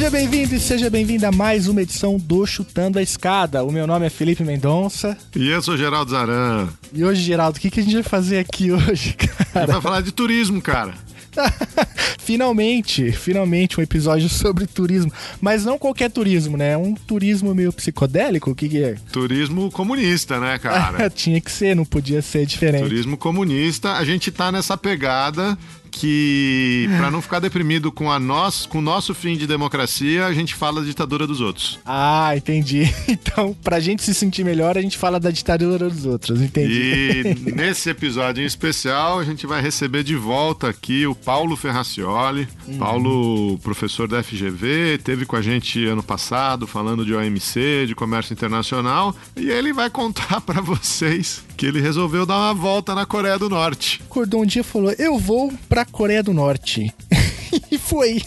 Seja bem-vindo e seja bem-vinda a mais uma edição do Chutando a Escada. O meu nome é Felipe Mendonça. E eu sou Geraldo Zaran. E hoje, Geraldo, o que, que a gente vai fazer aqui hoje, cara? A gente vai falar de turismo, cara. finalmente, finalmente um episódio sobre turismo. Mas não qualquer turismo, né? Um turismo meio psicodélico? O que, que é? Turismo comunista, né, cara? Tinha que ser, não podia ser diferente. Turismo comunista. A gente tá nessa pegada que para não ficar deprimido com a nós, com o nosso fim de democracia, a gente fala da ditadura dos outros. Ah, entendi. Então, pra gente se sentir melhor, a gente fala da ditadura dos outros, entendi. E nesse episódio em especial, a gente vai receber de volta aqui o Paulo Ferracioli. Uhum. Paulo, professor da FGV, teve com a gente ano passado falando de OMC, de comércio internacional, e ele vai contar para vocês que ele resolveu dar uma volta na Coreia do Norte. Acordou um dia e falou: "Eu vou para pra Coreia do Norte. e foi.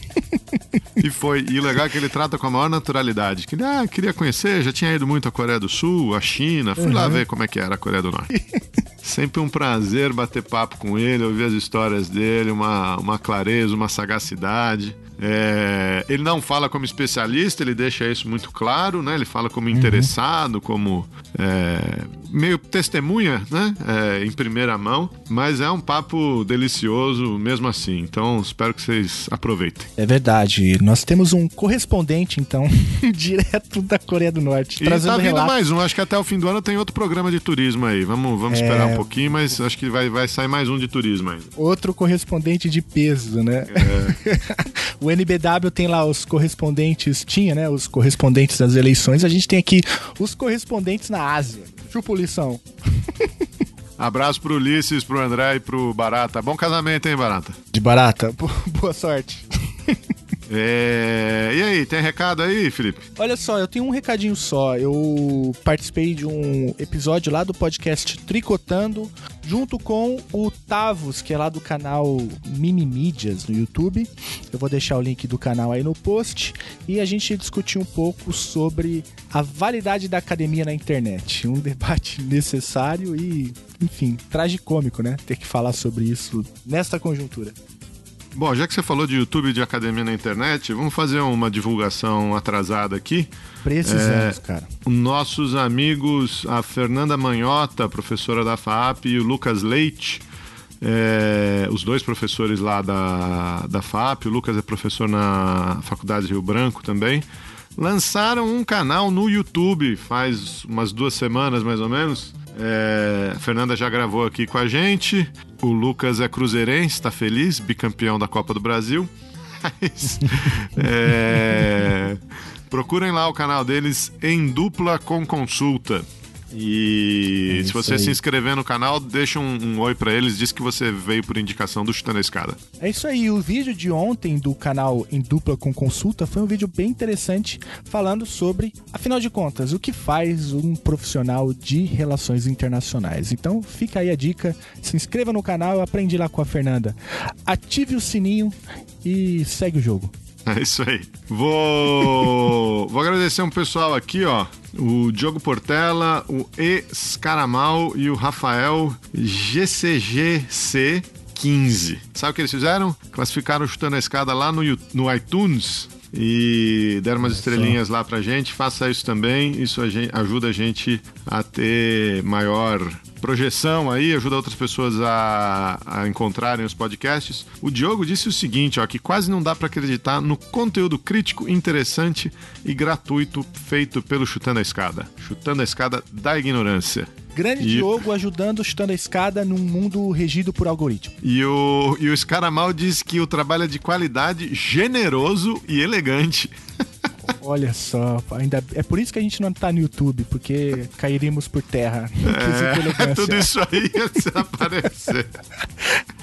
e foi. E o legal é que ele trata com a maior naturalidade. Que ele, ah, queria conhecer, já tinha ido muito à Coreia do Sul, à China. Fui uhum. lá ver como é que era a Coreia do Norte. Sempre um prazer bater papo com ele, ouvir as histórias dele, uma, uma clareza, uma sagacidade. É, ele não fala como especialista, ele deixa isso muito claro, né? Ele fala como uhum. interessado, uhum. como é, meio testemunha, né? É, em primeira mão, mas é um papo delicioso mesmo assim. Então espero que vocês aproveitem. É verdade. Nós temos um correspondente, então, direto da Coreia do Norte. E tá vindo relato. mais um. Acho que até o fim do ano tem outro programa de turismo aí. Vamos, vamos é. esperar um pouquinho, mas acho que vai, vai sair mais um de turismo aí. Outro correspondente de peso, né? É. o NBW tem lá os correspondentes, tinha, né? Os correspondentes das eleições. A gente tem aqui os correspondentes na Ásia. Chupulição. Abraço pro Ulisses, pro André e pro Barata. Bom casamento, hein, Barata? De Barata. Boa sorte. É... E aí, tem recado aí, Felipe? Olha só, eu tenho um recadinho só. Eu participei de um episódio lá do podcast Tricotando, junto com o Tavos, que é lá do canal Mimimídias no YouTube. Eu vou deixar o link do canal aí no post. E a gente discutiu um pouco sobre a validade da academia na internet. Um debate necessário e, enfim, tragicômico, né? Ter que falar sobre isso nesta conjuntura. Bom, já que você falou de YouTube e de academia na internet, vamos fazer uma divulgação atrasada aqui. Precisamos, é, cara. Nossos amigos, a Fernanda Manhota, professora da FAP, e o Lucas Leite, é, os dois professores lá da, da FAP, o Lucas é professor na Faculdade Rio Branco também, lançaram um canal no YouTube faz umas duas semanas mais ou menos é, Fernanda já gravou aqui com a gente. O Lucas é cruzeirense, está feliz, bicampeão da Copa do Brasil. É, procurem lá o canal deles em dupla com consulta. E é se você aí. se inscrever no canal, deixa um, um oi para eles, diz que você veio por indicação do Chutando a Escada. É isso aí, o vídeo de ontem do canal Em Dupla com Consulta foi um vídeo bem interessante falando sobre, afinal de contas, o que faz um profissional de relações internacionais. Então fica aí a dica, se inscreva no canal, aprende lá com a Fernanda. Ative o sininho e segue o jogo. É isso aí. Vou, vou agradecer um pessoal aqui, ó. O Diogo Portela, o Escaramal e o Rafael GCGC 15. Sabe o que eles fizeram? Classificaram chutando a escada lá no, no iTunes e deram umas estrelinhas lá pra gente. Faça isso também, isso a gente, ajuda a gente a ter maior projeção aí, ajuda outras pessoas a, a encontrarem os podcasts. O Diogo disse o seguinte, ó, que quase não dá para acreditar no conteúdo crítico, interessante e gratuito feito pelo Chutando a Escada. Chutando a Escada da Ignorância. Grande e... Diogo ajudando chutando a escada num mundo regido por algoritmo. E o, e o Escaramal diz que o trabalho é de qualidade, generoso e elegante. Olha só, ainda é por isso que a gente não tá no YouTube, porque cairíamos por terra. É, tudo isso aí ia aparecer.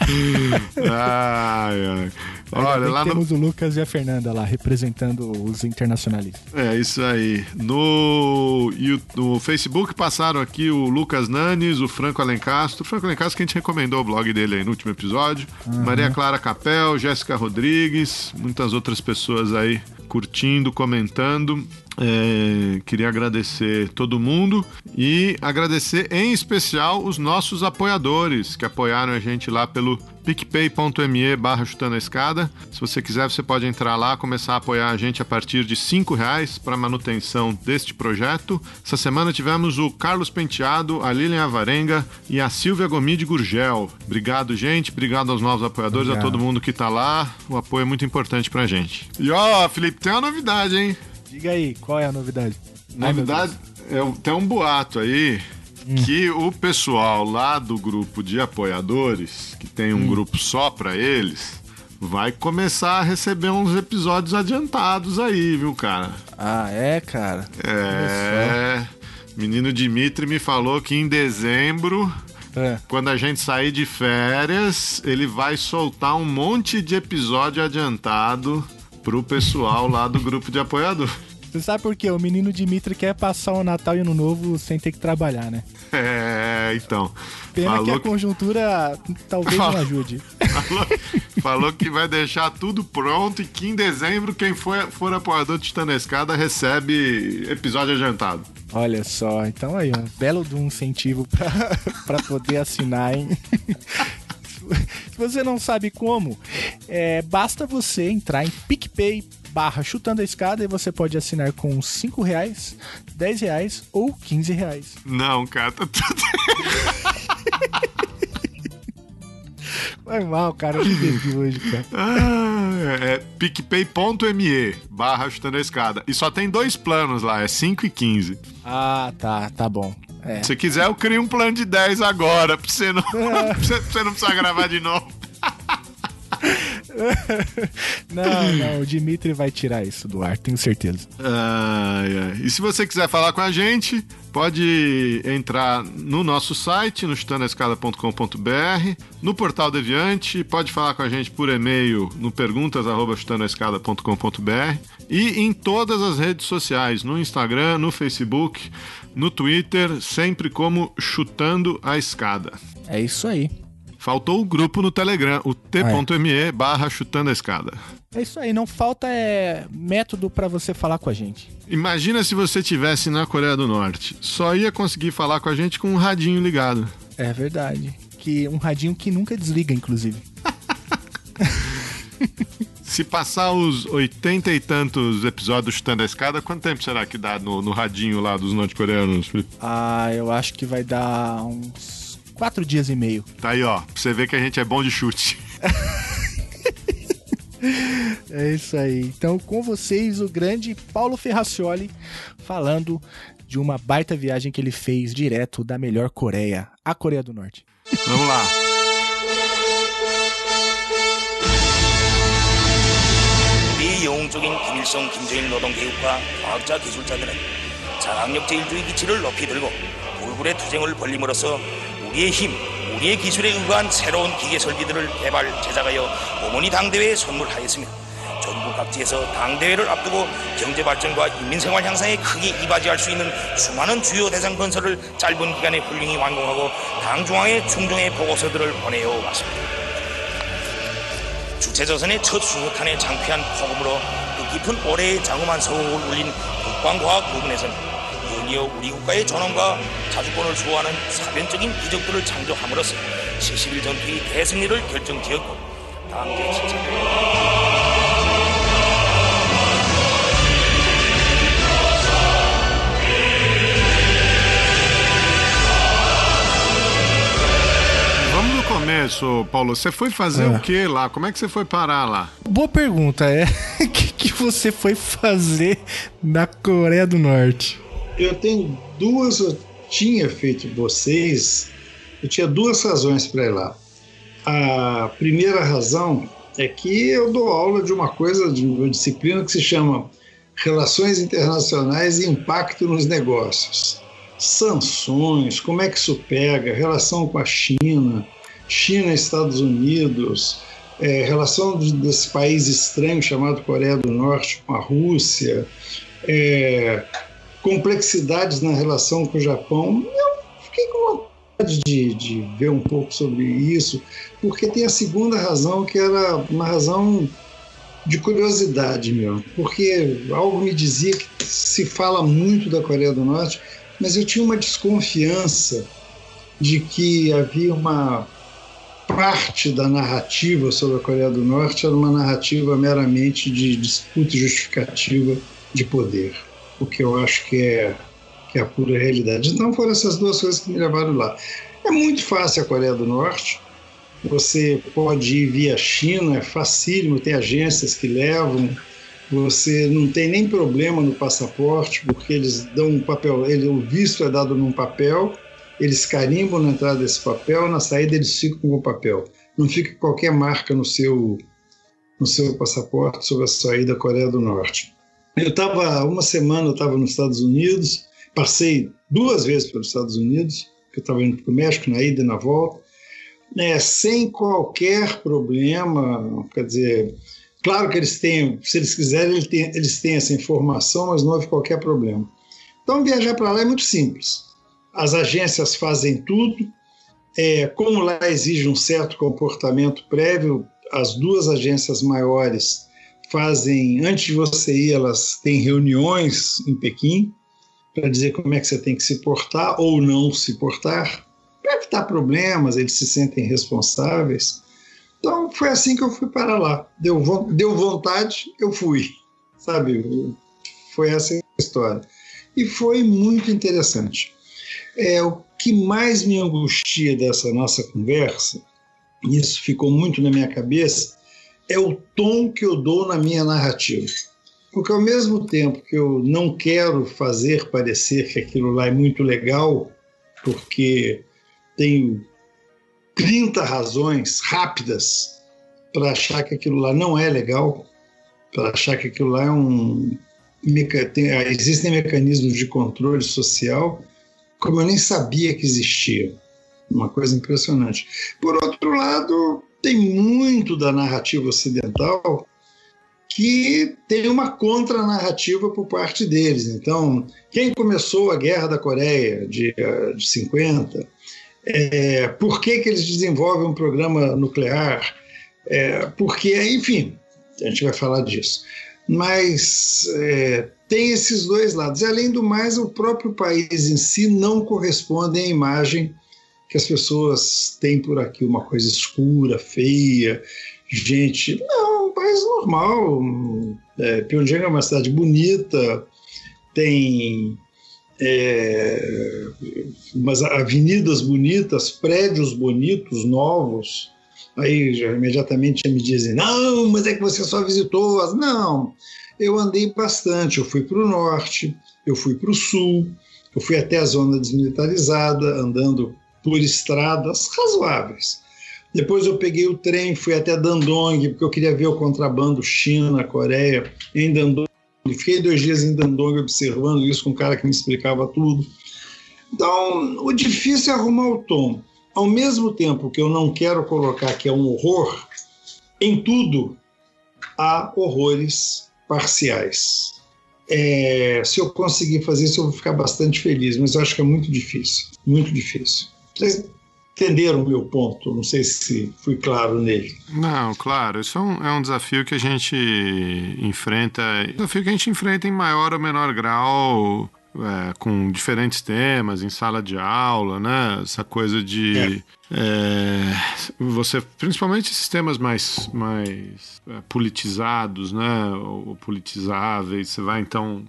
ai, ai. Olha, lá temos no... o Lucas e a Fernanda lá, representando os internacionalistas. É, isso aí. No, no Facebook passaram aqui o Lucas Nanes, o Franco Alencastro. O Franco Alencastro que a gente recomendou o blog dele aí no último episódio. Uhum. Maria Clara Capel, Jéssica Rodrigues, muitas outras pessoas aí curtindo, comentando. É, queria agradecer todo mundo e agradecer em especial os nossos apoiadores que apoiaram a gente lá pelo picpay.me barra chutando a escada. Se você quiser, você pode entrar lá, começar a apoiar a gente a partir de cinco reais para manutenção deste projeto. Essa semana tivemos o Carlos Penteado, a Lilian Avarenga e a Silvia Gomide Gurgel. Obrigado, gente. Obrigado aos novos apoiadores, Obrigado. a todo mundo que está lá. O apoio é muito importante pra gente. E ó, Felipe, tem uma novidade, hein? Diga aí, qual é a novidade? Novidade, é, tem um boato aí hum. que o pessoal lá do grupo de apoiadores, que tem um hum. grupo só para eles, vai começar a receber uns episódios adiantados aí, viu, cara? Ah, é, cara? É. Menino Dimitri me falou que em dezembro é. Quando a gente sair de férias, ele vai soltar um monte de episódio adiantado pro pessoal lá do grupo de apoiador. Você sabe por quê? O menino Dimitri quer passar o Natal e Ano Novo sem ter que trabalhar, né? É, então. Pena falou que a conjuntura talvez falou, não ajude. Falou, falou, que vai deixar tudo pronto e que em dezembro quem for, for apoiador de Titã na Escada recebe episódio adiantado. Olha só, então aí, um belo de um incentivo para poder assinar, hein? Se você não sabe como, é, basta você entrar em PicPay barra chutando a escada e você pode assinar com 5 reais, 10 reais ou 15 reais. Não, cara, tá tudo. Foi mal, cara. Eu bebi hoje, cara. Ah, é picpay.me barra chutando a escada. E só tem dois planos lá, é 5 e 15. Ah, tá, tá bom. É. Se quiser, eu crio um plano de 10 agora, pra você não, pra você não precisar gravar de novo. não, não, o Dimitri vai tirar isso do ar, tenho certeza. Ai, ai. E se você quiser falar com a gente, pode entrar no nosso site, no chutanescada.com.br, no portal Deviante, pode falar com a gente por e-mail no perguntas@chutanescada.com.br e em todas as redes sociais, no Instagram, no Facebook, no Twitter, sempre como Chutando a Escada. É isso aí. Faltou o grupo no Telegram, o t.me barra chutando a escada. É isso aí, não falta é, método para você falar com a gente. Imagina se você tivesse na Coreia do Norte. Só ia conseguir falar com a gente com um radinho ligado. É verdade. Que um radinho que nunca desliga, inclusive. Se passar os oitenta e tantos episódios chutando a escada, quanto tempo será que dá no, no radinho lá dos norte-coreanos? Ah, eu acho que vai dar uns Quatro dias e meio. Tá aí, ó. Pra você ver que a gente é bom de chute. é isso aí. Então, com vocês, o grande Paulo Ferracioli falando de uma baita viagem que ele fez direto da melhor Coreia, a Coreia do Norte. Vamos lá. 우리 영웅적인 김일성, 김정일 노동 개혁과 과학자 기술자들은 장악력 제일주의 기치를 높이 들고 불굴의 투쟁을 벌림으로써 우리의 힘, 우리의 기술에 의거한 새로운 기계 설비들을 개발, 제작하여 어머니 당대회에 선물하였으며 전국 각지에서 당대회를 앞두고 경제 발전과 인민생활 향상에 크게 이바지할 수 있는 수많은 주요 대상 건설을 짧은 기간에 훌륭히 완공하고 당 중앙에 충정의 보고서들을 보내어 왔습니다. 주체조선의 첫 수소탄의 장피한 포금으로 뜻깊은 올해의 장엄한 성공을 울린 국방과학 부분에서는 드디어 우리 국가의 전원과 자주권을 수호하는 사변적인 기적들을 창조함으로써 70일 전투의 대승리를 결정지었고 당대 지체 Vamos no começo, Paulo. Você foi fazer o que lá? Como é que você foi parar lá? Boa pergunta. É o que, que você foi fazer na Coreia do Norte? Eu tenho duas, eu tinha feito vocês, eu tinha duas razões para ir lá. A primeira razão é que eu dou aula de uma coisa, de uma disciplina que se chama Relações Internacionais e Impacto nos Negócios. Sanções, como é que isso pega, relação com a China, China e Estados Unidos, é, relação desse país estranho chamado Coreia do Norte com a Rússia, é, complexidades na relação com o Japão. Eu fiquei com vontade de, de ver um pouco sobre isso, porque tem a segunda razão, que era uma razão de curiosidade mesmo, porque algo me dizia que se fala muito da Coreia do Norte, mas eu tinha uma desconfiança de que havia uma parte da narrativa sobre a Coreia do Norte era uma narrativa meramente de disputa justificativa de poder, o que eu acho que é, que é a pura realidade. Então foram essas duas coisas que me levaram lá. É muito fácil a Coreia do Norte, você pode ir via China, é facílimo, tem agências que levam, você não tem nem problema no passaporte, porque eles dão um papel, ele, o visto é dado num papel, eles carimbam na entrada desse papel, na saída eles ficam com o papel. Não fica qualquer marca no seu, no seu passaporte sobre a saída da Coreia do Norte. Eu estava, uma semana eu estava nos Estados Unidos, passei duas vezes pelos Estados Unidos, eu estava indo para o México na ida e na volta, né, sem qualquer problema, quer dizer, claro que eles têm, se eles quiserem, eles têm, eles têm essa informação, mas não houve qualquer problema. Então, viajar para lá é muito simples. As agências fazem tudo, é, como lá exige um certo comportamento prévio, as duas agências maiores fazem, antes de você ir, elas têm reuniões em Pequim para dizer como é que você tem que se portar ou não se portar para evitar problemas, eles se sentem responsáveis. Então foi assim que eu fui para lá. Deu, deu vontade, eu fui, sabe? Foi essa a história. E foi muito interessante. É, o que mais me angustia dessa nossa conversa, e isso ficou muito na minha cabeça, é o tom que eu dou na minha narrativa. Porque ao mesmo tempo que eu não quero fazer parecer que aquilo lá é muito legal, porque tenho 30 razões rápidas para achar que aquilo lá não é legal, para achar que aquilo lá é um. Tem, existem mecanismos de controle social como eu nem sabia que existia. Uma coisa impressionante. Por outro lado, tem muito da narrativa ocidental que tem uma contranarrativa por parte deles. Então, quem começou a Guerra da Coreia de, de 50 é, por que, que eles desenvolvem um programa nuclear, é, porque, enfim, a gente vai falar disso. Mas é, tem esses dois lados. E, além do mais, o próprio país em si não corresponde à imagem que as pessoas têm por aqui, uma coisa escura, feia, gente. Não, um país normal. É, Pyongyang é uma cidade bonita, tem é, umas avenidas bonitas, prédios bonitos, novos. Aí já, imediatamente me dizem: não, mas é que você só visitou. As... Não, eu andei bastante. Eu fui para o norte, eu fui para o sul, eu fui até a zona desmilitarizada, andando por estradas razoáveis. Depois eu peguei o trem, fui até Dandong, porque eu queria ver o contrabando China, Coreia, em Dandong Fiquei dois dias em Dandong observando isso com um cara que me explicava tudo. Então, o difícil é arrumar o tom. Ao mesmo tempo que eu não quero colocar que é um horror, em tudo há horrores parciais. É, se eu conseguir fazer isso, eu vou ficar bastante feliz, mas eu acho que é muito difícil muito difícil entenderam o meu ponto. Não sei se fui claro nele. Não, claro. Isso é um, é um desafio que a gente enfrenta. Um desafio que a gente enfrenta em maior ou menor grau. É, com diferentes temas em sala de aula, né? Essa coisa de é. É, você, principalmente esses temas mais, mais é, politizados, né? Ou politizáveis. Você vai então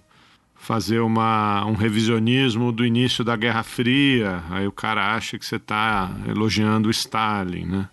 fazer uma, um revisionismo do início da Guerra Fria, aí o cara acha que você está elogiando o Stalin, né?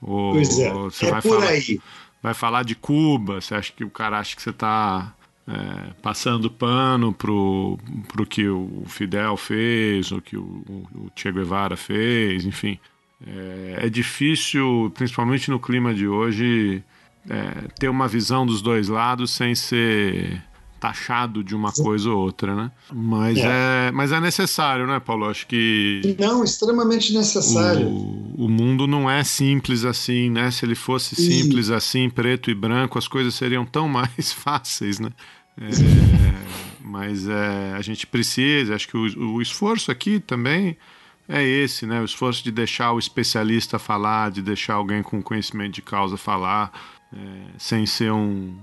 Ou, pois é, ou você é vai por falar, aí. Vai falar de Cuba, você acha que o cara acha que você está é, passando pano pro, pro que o Fidel fez, ou que o, o Che Guevara fez, enfim. É, é difícil, principalmente no clima de hoje, é, ter uma visão dos dois lados sem ser taxado de uma coisa ou outra, né? Mas é. é mas é necessário, né, Paulo? Acho que. Não, extremamente necessário. O, o mundo não é simples assim, né? Se ele fosse simples e... assim, preto e branco, as coisas seriam tão mais fáceis, né? É, mas é, a gente precisa, acho que o, o esforço aqui também é esse, né? O esforço de deixar o especialista falar, de deixar alguém com conhecimento de causa falar, é, sem ser um,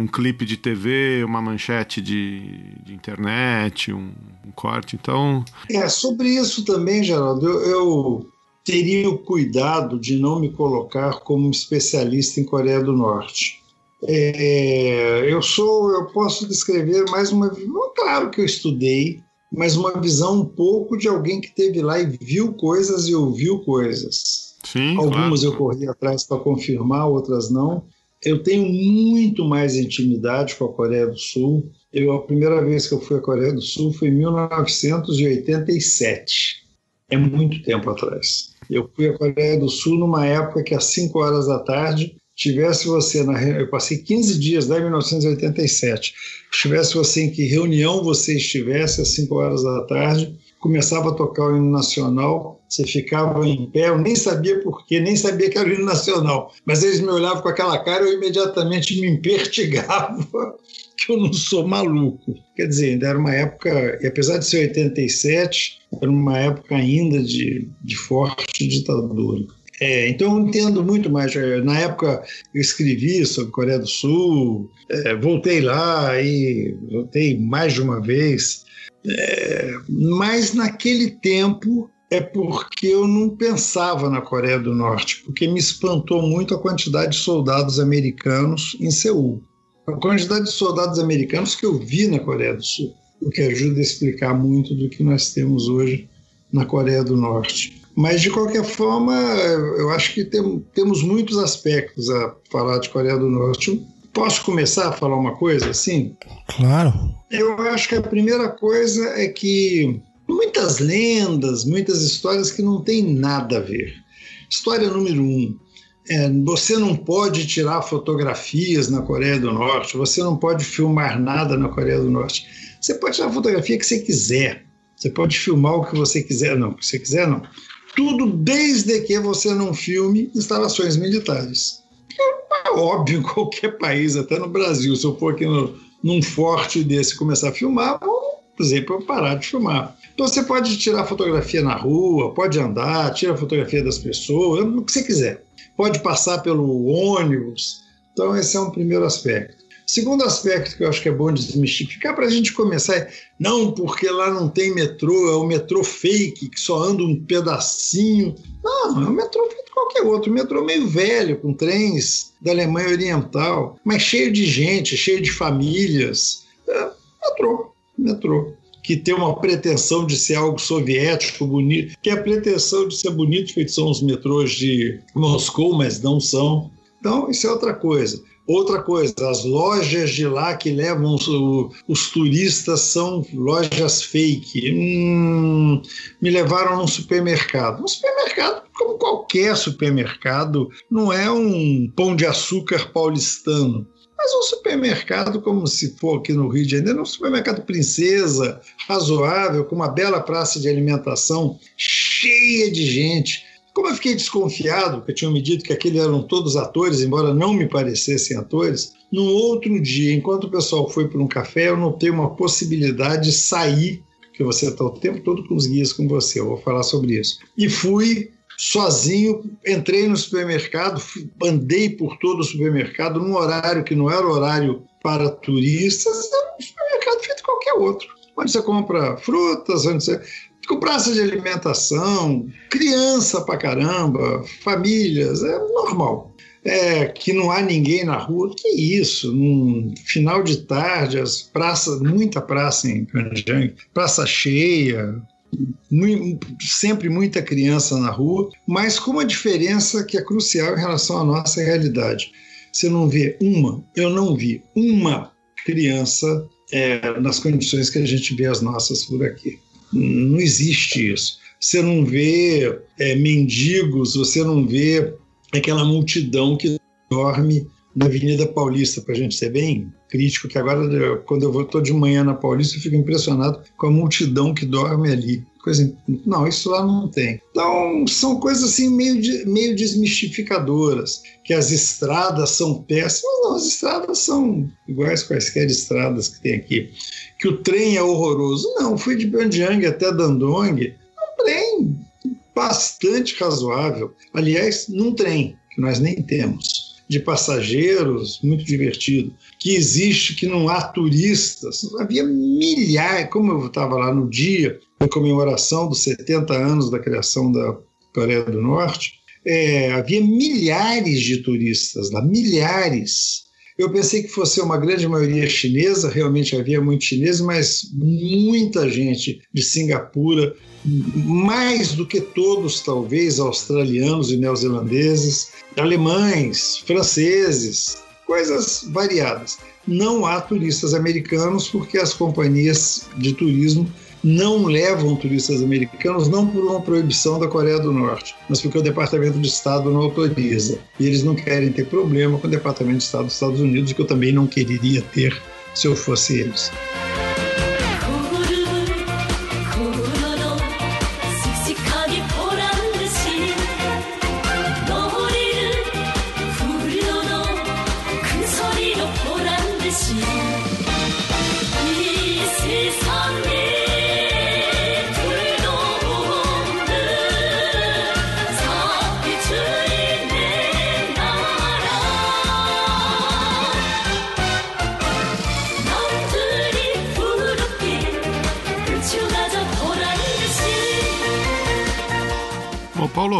um clipe de TV, uma manchete de, de internet, um, um, corte. Então. É, sobre isso também, Geraldo, eu, eu teria o cuidado de não me colocar como especialista em Coreia do Norte. É, eu sou, eu posso descrever mais uma. Claro que eu estudei, mas uma visão um pouco de alguém que teve lá e viu coisas e ouviu coisas. Sim, Algumas claro. eu corri atrás para confirmar, outras não. Eu tenho muito mais intimidade com a Coreia do Sul. Eu, a primeira vez que eu fui à Coreia do Sul foi em 1987. É muito tempo atrás. Eu fui à Coreia do Sul numa época que às 5 horas da tarde tivesse você na eu passei 15 dias lá em 1987 tivesse você em que reunião você estivesse às 5 horas da tarde começava a tocar o hino nacional você ficava em pé eu nem sabia porquê nem sabia que era o hino nacional mas eles me olhavam com aquela cara eu imediatamente me impertigava que eu não sou maluco quer dizer ainda era uma época e apesar de ser 87 era uma época ainda de, de forte ditadura é, então eu entendo muito mais. Na época eu escrevi sobre Coreia do Sul, é, voltei lá e voltei mais de uma vez. É, mas naquele tempo é porque eu não pensava na Coreia do Norte, porque me espantou muito a quantidade de soldados americanos em Seul. A quantidade de soldados americanos que eu vi na Coreia do Sul, o que ajuda a explicar muito do que nós temos hoje na Coreia do Norte. Mas, de qualquer forma, eu acho que tem, temos muitos aspectos a falar de Coreia do Norte. Posso começar a falar uma coisa assim? Claro. Eu acho que a primeira coisa é que muitas lendas, muitas histórias que não têm nada a ver. História número um. É, você não pode tirar fotografias na Coreia do Norte, você não pode filmar nada na Coreia do Norte. Você pode tirar a fotografia que você quiser, você pode filmar o que você quiser, não, o que você quiser não tudo desde que você não filme instalações militares. É óbvio qualquer país, até no Brasil, se eu for aqui no, num forte desse começar a filmar, vou, por exemplo, parar de filmar. Então você pode tirar fotografia na rua, pode andar, tira fotografia das pessoas, o que você quiser. Pode passar pelo ônibus. Então esse é um primeiro aspecto. Segundo aspecto que eu acho que é bom desmistificar para a gente começar é não porque lá não tem metrô, é o metrô fake que só anda um pedacinho. Não, é um metrô feito qualquer outro, um metrô meio velho, com trens da Alemanha Oriental, mas cheio de gente, cheio de famílias. É, metrô, metrô que tem uma pretensão de ser algo soviético, bonito, que a pretensão de ser bonito, feito são os metrôs de Moscou, mas não são. Então, isso é outra coisa. Outra coisa, as lojas de lá que levam os, os turistas são lojas fake. Hum, me levaram num supermercado. Um supermercado, como qualquer supermercado, não é um pão de açúcar paulistano. Mas um supermercado, como se for aqui no Rio de Janeiro, um supermercado princesa, razoável, com uma bela praça de alimentação, cheia de gente como eu fiquei desconfiado, porque tinham me dito que aqueles eram todos atores, embora não me parecessem atores, no outro dia, enquanto o pessoal foi para um café, eu notei uma possibilidade de sair, porque você está o tempo todo com os guias com você, eu vou falar sobre isso. E fui sozinho, entrei no supermercado, andei por todo o supermercado num horário que não era horário para turistas, era um supermercado feito qualquer outro. Onde você compra frutas, onde você com praça de alimentação, criança pra caramba, famílias, é normal. É, que não há ninguém na rua, que isso, num final de tarde, as praças, muita praça em Canjang, praça cheia, sempre muita criança na rua, mas com uma diferença que é crucial em relação à nossa realidade. Você não vê uma, eu não vi uma criança é, nas condições que a gente vê as nossas por aqui. Não existe isso. Você não vê é, mendigos, você não vê aquela multidão que dorme na Avenida Paulista, para a gente ser bem crítico, que agora, quando eu estou de manhã na Paulista, eu fico impressionado com a multidão que dorme ali. Coisa, não, isso lá não tem. Então, são coisas assim meio, de, meio desmistificadoras, que as estradas são péssimas. Não, as estradas são iguais quaisquer estradas que tem aqui. Que o trem é horroroso. Não, fui de Banjiang até Dandong, um trem bastante razoável. Aliás, num trem, que nós nem temos de passageiros, muito divertido, que existe, que não há turistas. Havia milhares, como eu estava lá no dia da comemoração dos 70 anos da criação da Coreia do Norte, é, havia milhares de turistas lá, milhares. Eu pensei que fosse uma grande maioria chinesa, realmente havia muitos chineses, mas muita gente de Singapura, mais do que todos, talvez, australianos e neozelandeses, alemães, franceses, coisas variadas. Não há turistas americanos porque as companhias de turismo não levam turistas americanos, não por uma proibição da Coreia do Norte, mas porque o Departamento de Estado não autoriza. E eles não querem ter problema com o Departamento de Estado dos Estados Unidos, que eu também não quereria ter se eu fosse eles.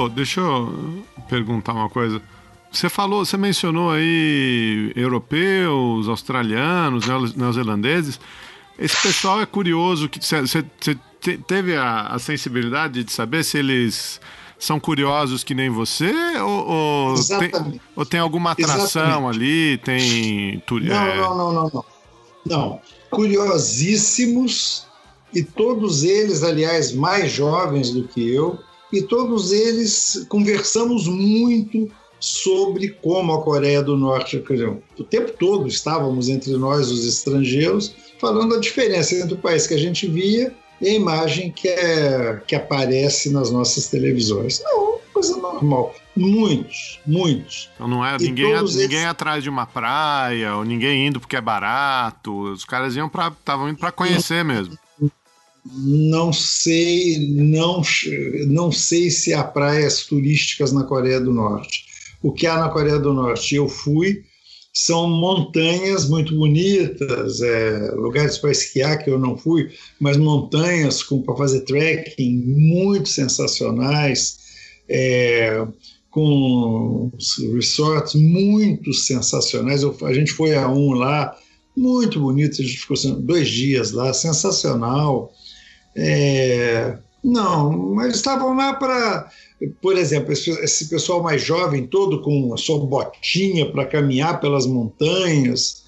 Deixa eu perguntar uma coisa. Você falou, você mencionou aí europeus, australianos, neozelandeses. Esse pessoal é curioso que você, você teve a, a, sensibilidade de saber se eles são curiosos que nem você ou, ou, tem, ou tem, alguma atração Exatamente. ali? Tem não, é... não, não, não, não. Não, curiosíssimos e todos eles, aliás, mais jovens do que eu, e todos eles conversamos muito sobre como a Coreia do Norte, o tempo todo estávamos entre nós, os estrangeiros, falando a diferença entre o país que a gente via e a imagem que, é, que aparece nas nossas televisões. Não, coisa normal. Muitos, muitos. Então não é ninguém, ninguém eles... atrás de uma praia, ou ninguém indo porque é barato. Os caras iam para estavam indo para conhecer mesmo. Não sei, não, não sei se há praias turísticas na Coreia do Norte. O que há na Coreia do Norte? Eu fui, são montanhas muito bonitas, é, lugares para esquiar que eu não fui, mas montanhas para fazer trekking muito sensacionais, é, com resorts muito sensacionais. Eu, a gente foi a um lá, muito bonito, a gente ficou dois dias lá, sensacional. É, não, mas estavam lá para, por exemplo, esse, esse, pessoal mais jovem, todo com a sua botinha para caminhar pelas montanhas,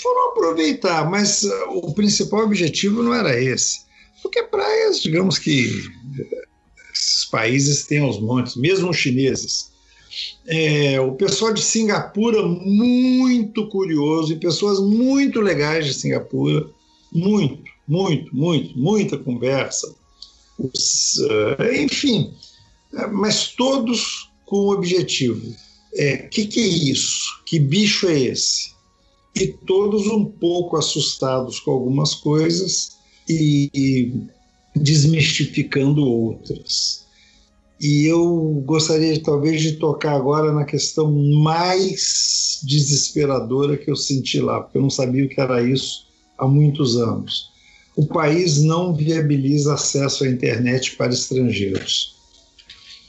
foram aproveitar, mas uh, o principal objetivo não era esse. Porque praias, digamos que esses países têm aos montes, mesmo os chineses. É, o pessoal de Singapura, muito curioso, e pessoas muito legais de Singapura, muito muito, muito, muita conversa, os, uh, enfim, mas todos com o objetivo: é, que, que é isso? Que bicho é esse? E todos um pouco assustados com algumas coisas e, e desmistificando outras. E eu gostaria talvez de tocar agora na questão mais desesperadora que eu senti lá, porque eu não sabia o que era isso há muitos anos o país não viabiliza acesso à internet para estrangeiros.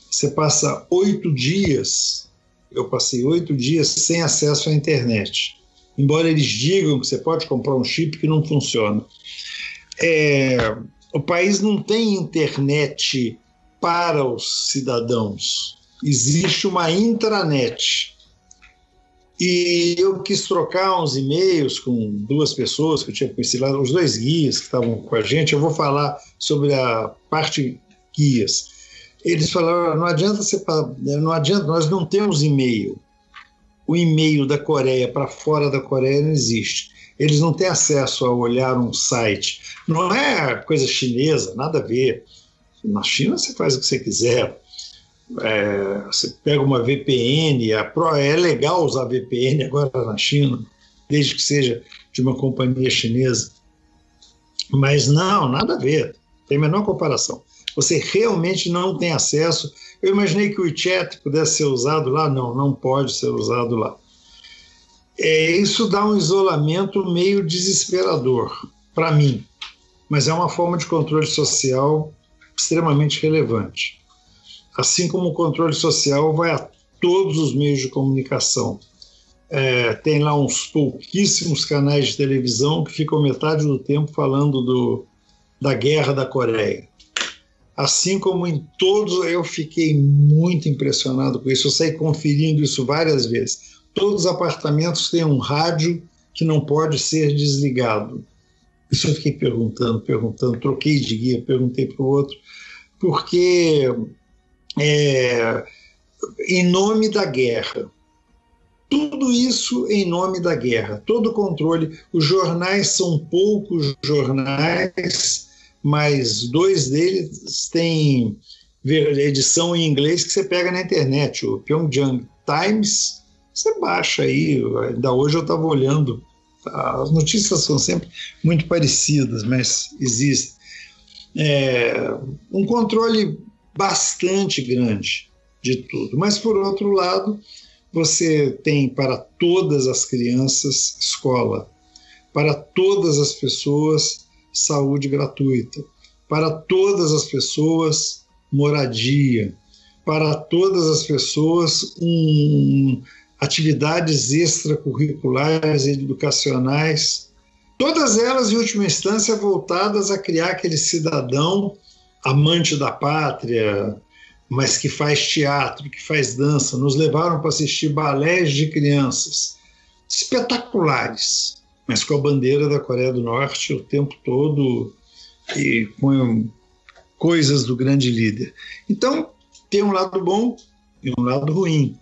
Você passa oito dias, eu passei oito dias sem acesso à internet. Embora eles digam que você pode comprar um chip que não funciona. É, o país não tem internet para os cidadãos. Existe uma intranet e eu quis trocar uns e-mails com duas pessoas que eu tinha conhecido lá, os dois guias que estavam com a gente. Eu vou falar sobre a parte guias. Eles falaram: não adianta você, não adianta, nós não temos e-mail. o e-mail da Coreia para fora da Coreia não existe. Eles não têm acesso a olhar um site. Não é coisa chinesa, nada a ver. Na China você faz o que você quiser. É, você pega uma VPN, a Pro, é legal usar VPN agora na China, desde que seja de uma companhia chinesa. Mas não, nada a ver, tem a menor comparação. Você realmente não tem acesso. Eu imaginei que o WeChat pudesse ser usado lá, não, não pode ser usado lá. É, isso dá um isolamento meio desesperador para mim, mas é uma forma de controle social extremamente relevante. Assim como o controle social vai a todos os meios de comunicação. É, tem lá uns pouquíssimos canais de televisão que ficam metade do tempo falando do, da guerra da Coreia. Assim como em todos, eu fiquei muito impressionado com isso. Eu saí conferindo isso várias vezes. Todos os apartamentos têm um rádio que não pode ser desligado. Isso eu fiquei perguntando, perguntando, troquei de guia, perguntei para o outro, porque é, em nome da guerra, tudo isso em nome da guerra, todo controle. Os jornais são poucos jornais, mas dois deles têm edição em inglês que você pega na internet. O Pyongyang Times, você baixa aí. Ainda hoje eu estava olhando. As notícias são sempre muito parecidas, mas existe é, um controle bastante grande de tudo. Mas, por outro lado, você tem para todas as crianças escola, para todas as pessoas saúde gratuita, para todas as pessoas moradia, para todas as pessoas um, atividades extracurriculares educacionais, todas elas, em última instância, voltadas a criar aquele cidadão amante da pátria, mas que faz teatro, que faz dança, nos levaram para assistir balés de crianças espetaculares, mas com a bandeira da Coreia do Norte o tempo todo e com coisas do grande líder. Então, tem um lado bom e um lado ruim,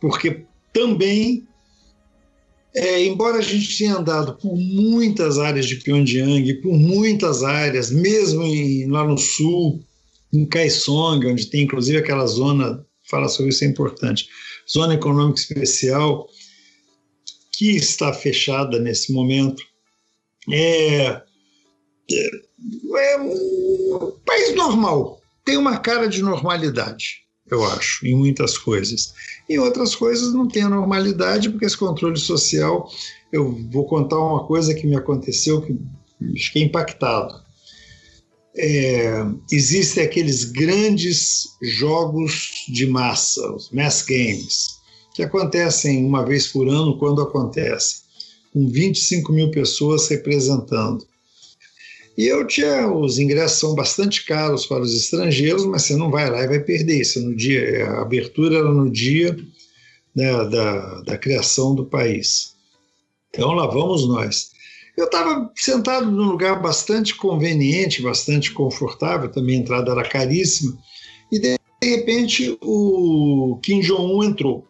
porque também, é, embora a gente tenha andado por muitas áreas de Pyongyang, por muitas áreas, mesmo em, lá no sul, em Kaesong, onde tem inclusive aquela zona, falar sobre isso é importante, zona econômica especial, que está fechada nesse momento. É, é, é um país normal, tem uma cara de normalidade, eu acho, em muitas coisas. Em outras coisas não tem a normalidade, porque esse controle social. Eu vou contar uma coisa que me aconteceu que fiquei impactado é, existem aqueles grandes jogos de massa, os mass games, que acontecem uma vez por ano, quando acontece, com 25 mil pessoas representando. E eu tinha, os ingressos são bastante caros para os estrangeiros, mas você não vai lá e vai perder. Isso no dia, a abertura era no dia né, da, da criação do país. Então lá vamos nós. Eu estava sentado num lugar bastante conveniente, bastante confortável, também a entrada era caríssima, e de repente o Kim Jong-un entrou.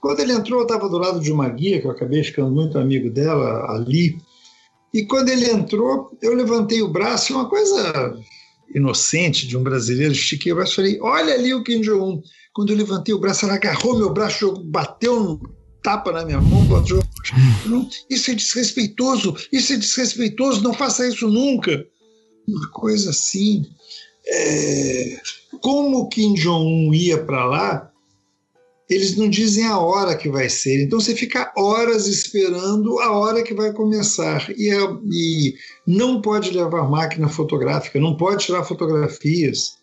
Quando ele entrou, eu estava do lado de uma guia, que eu acabei ficando muito amigo dela, ali, e quando ele entrou, eu levantei o braço, uma coisa inocente de um brasileiro, estiquei o braço e falei, olha ali o Kim Jong-un. Quando eu levantei o braço, ela agarrou meu braço, bateu no tapa na minha mão, isso é desrespeitoso, isso é desrespeitoso, não faça isso nunca. Uma coisa assim. É... Como Kim Jong-un ia para lá, eles não dizem a hora que vai ser. Então você fica horas esperando a hora que vai começar. E, é, e não pode levar máquina fotográfica, não pode tirar fotografias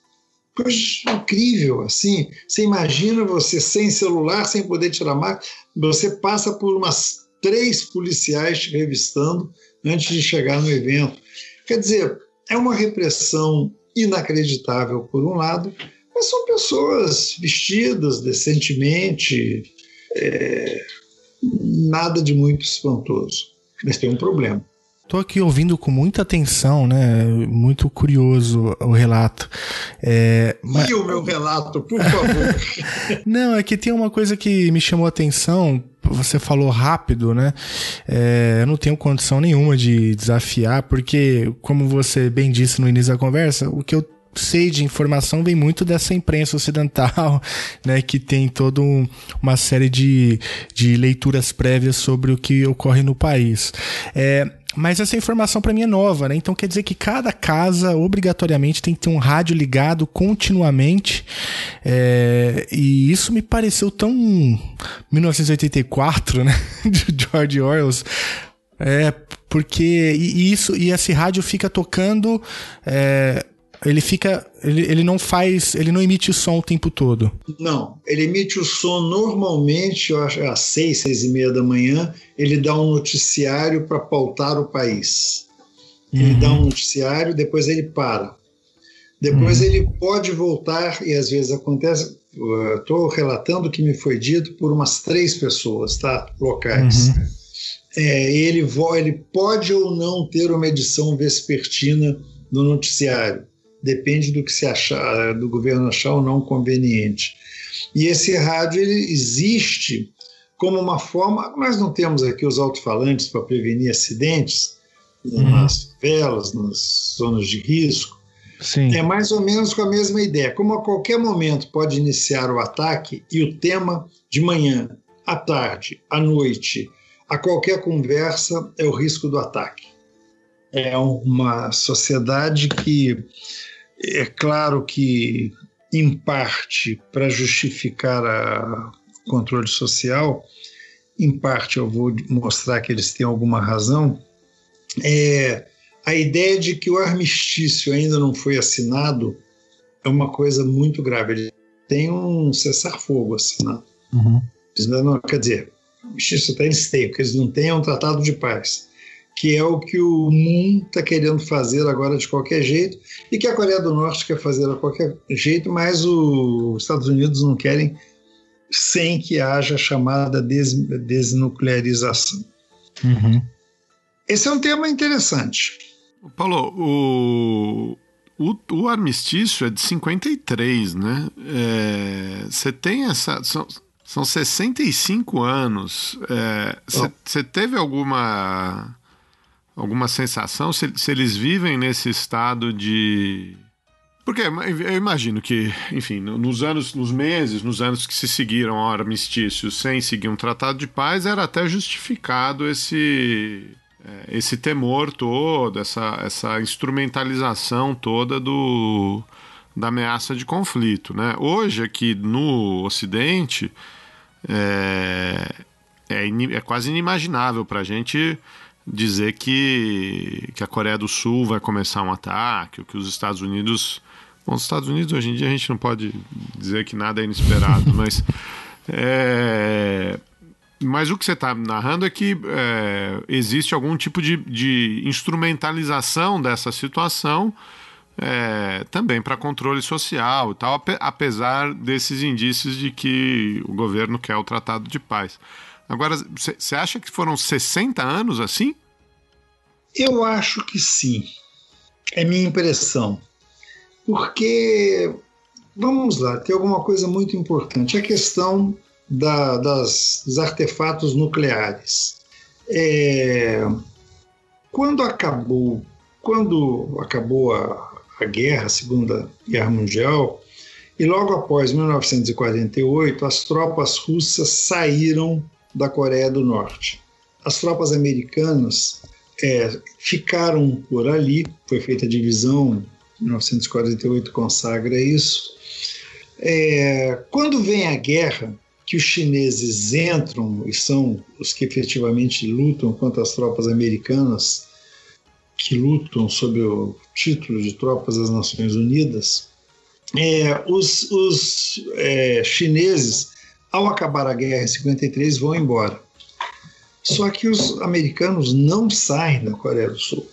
coisa incrível, assim. Você imagina você sem celular, sem poder tirar máquina, você passa por umas três policiais te revistando antes de chegar no evento. Quer dizer, é uma repressão inacreditável, por um lado, mas são pessoas vestidas decentemente, é, nada de muito espantoso. Mas tem um problema. Tô aqui ouvindo com muita atenção, né? Muito curioso o relato. É, mas... E o meu relato, por favor. Não, é que tem uma coisa que me chamou a atenção você falou rápido, né? É, eu não tenho condição nenhuma de desafiar, porque, como você bem disse no início da conversa, o que eu sei de informação vem muito dessa imprensa ocidental, né, que tem toda um, uma série de, de leituras prévias sobre o que ocorre no país. É, mas essa informação para mim é nova, né? Então quer dizer que cada casa obrigatoriamente tem que ter um rádio ligado continuamente. É, e isso me pareceu tão 1984, né? De George Orwell. É, porque e isso e esse rádio fica tocando é, ele fica. Ele, ele não faz. Ele não emite o som o tempo todo. Não. Ele emite o som normalmente, eu acho, às seis, seis e meia da manhã. Ele dá um noticiário para pautar o país. Ele uhum. dá um noticiário, depois ele para. Depois uhum. ele pode voltar, e às vezes acontece. Estou relatando o que me foi dito por umas três pessoas, tá? Locais. Uhum. É, ele, ele pode ou não ter uma edição vespertina no noticiário depende do que se achar, do governo achar ou não conveniente. E esse rádio ele existe como uma forma. Nós não temos aqui os alto-falantes para prevenir acidentes uhum. nas velas, nas zonas de risco. Sim. É mais ou menos com a mesma ideia. Como a qualquer momento pode iniciar o ataque e o tema de manhã, à tarde, à noite, a qualquer conversa é o risco do ataque. É uma sociedade que é claro que, em parte, para justificar o controle social, em parte eu vou mostrar que eles têm alguma razão, é, a ideia de que o armistício ainda não foi assinado é uma coisa muito grave. Ele tem um cessar-fogo assinado. Uhum. Não, quer dizer, o armistício até eles têm, porque eles não têm um tratado de paz que é o que o mundo está querendo fazer agora de qualquer jeito e que a Coreia do Norte quer fazer de qualquer jeito, mas os Estados Unidos não querem sem que haja a chamada des desnuclearização. Uhum. Esse é um tema interessante. Paulo, o, o, o armistício é de 53, né? Você é, tem essa. São, são 65 anos. Você é, oh. teve alguma alguma sensação se, se eles vivem nesse estado de porque eu imagino que, enfim, nos anos, nos meses, nos anos que se seguiram ao armistício sem seguir um tratado de paz, era até justificado esse é, esse temor todo, essa, essa instrumentalização toda do, da ameaça de conflito. Né? Hoje, aqui no Ocidente, é, é, é quase inimaginável para a gente dizer que, que a Coreia do Sul vai começar um ataque, ou que os Estados Unidos. Bom, os Estados Unidos hoje em dia a gente não pode dizer que nada é inesperado, mas. É, mas o que você está narrando é que é, existe algum tipo de, de instrumentalização dessa situação é, também para controle social e tal, apesar desses indícios de que o governo quer o tratado de paz. Agora, você acha que foram 60 anos assim? Eu acho que sim. É minha impressão. Porque, vamos lá, tem alguma coisa muito importante. A questão da, das, dos artefatos nucleares. É, quando acabou, quando acabou a, a guerra, a Segunda Guerra Mundial, e logo após 1948, as tropas russas saíram da Coreia do Norte. As tropas americanas é, ficaram por ali, foi feita a divisão, 1948 consagra isso. É, quando vem a guerra, que os chineses entram e são os que efetivamente lutam contra as tropas americanas, que lutam sob o título de Tropas das Nações Unidas, é, os, os é, chineses ao acabar a guerra em 53, vão embora. Só que os americanos não saem da Coreia do Sul.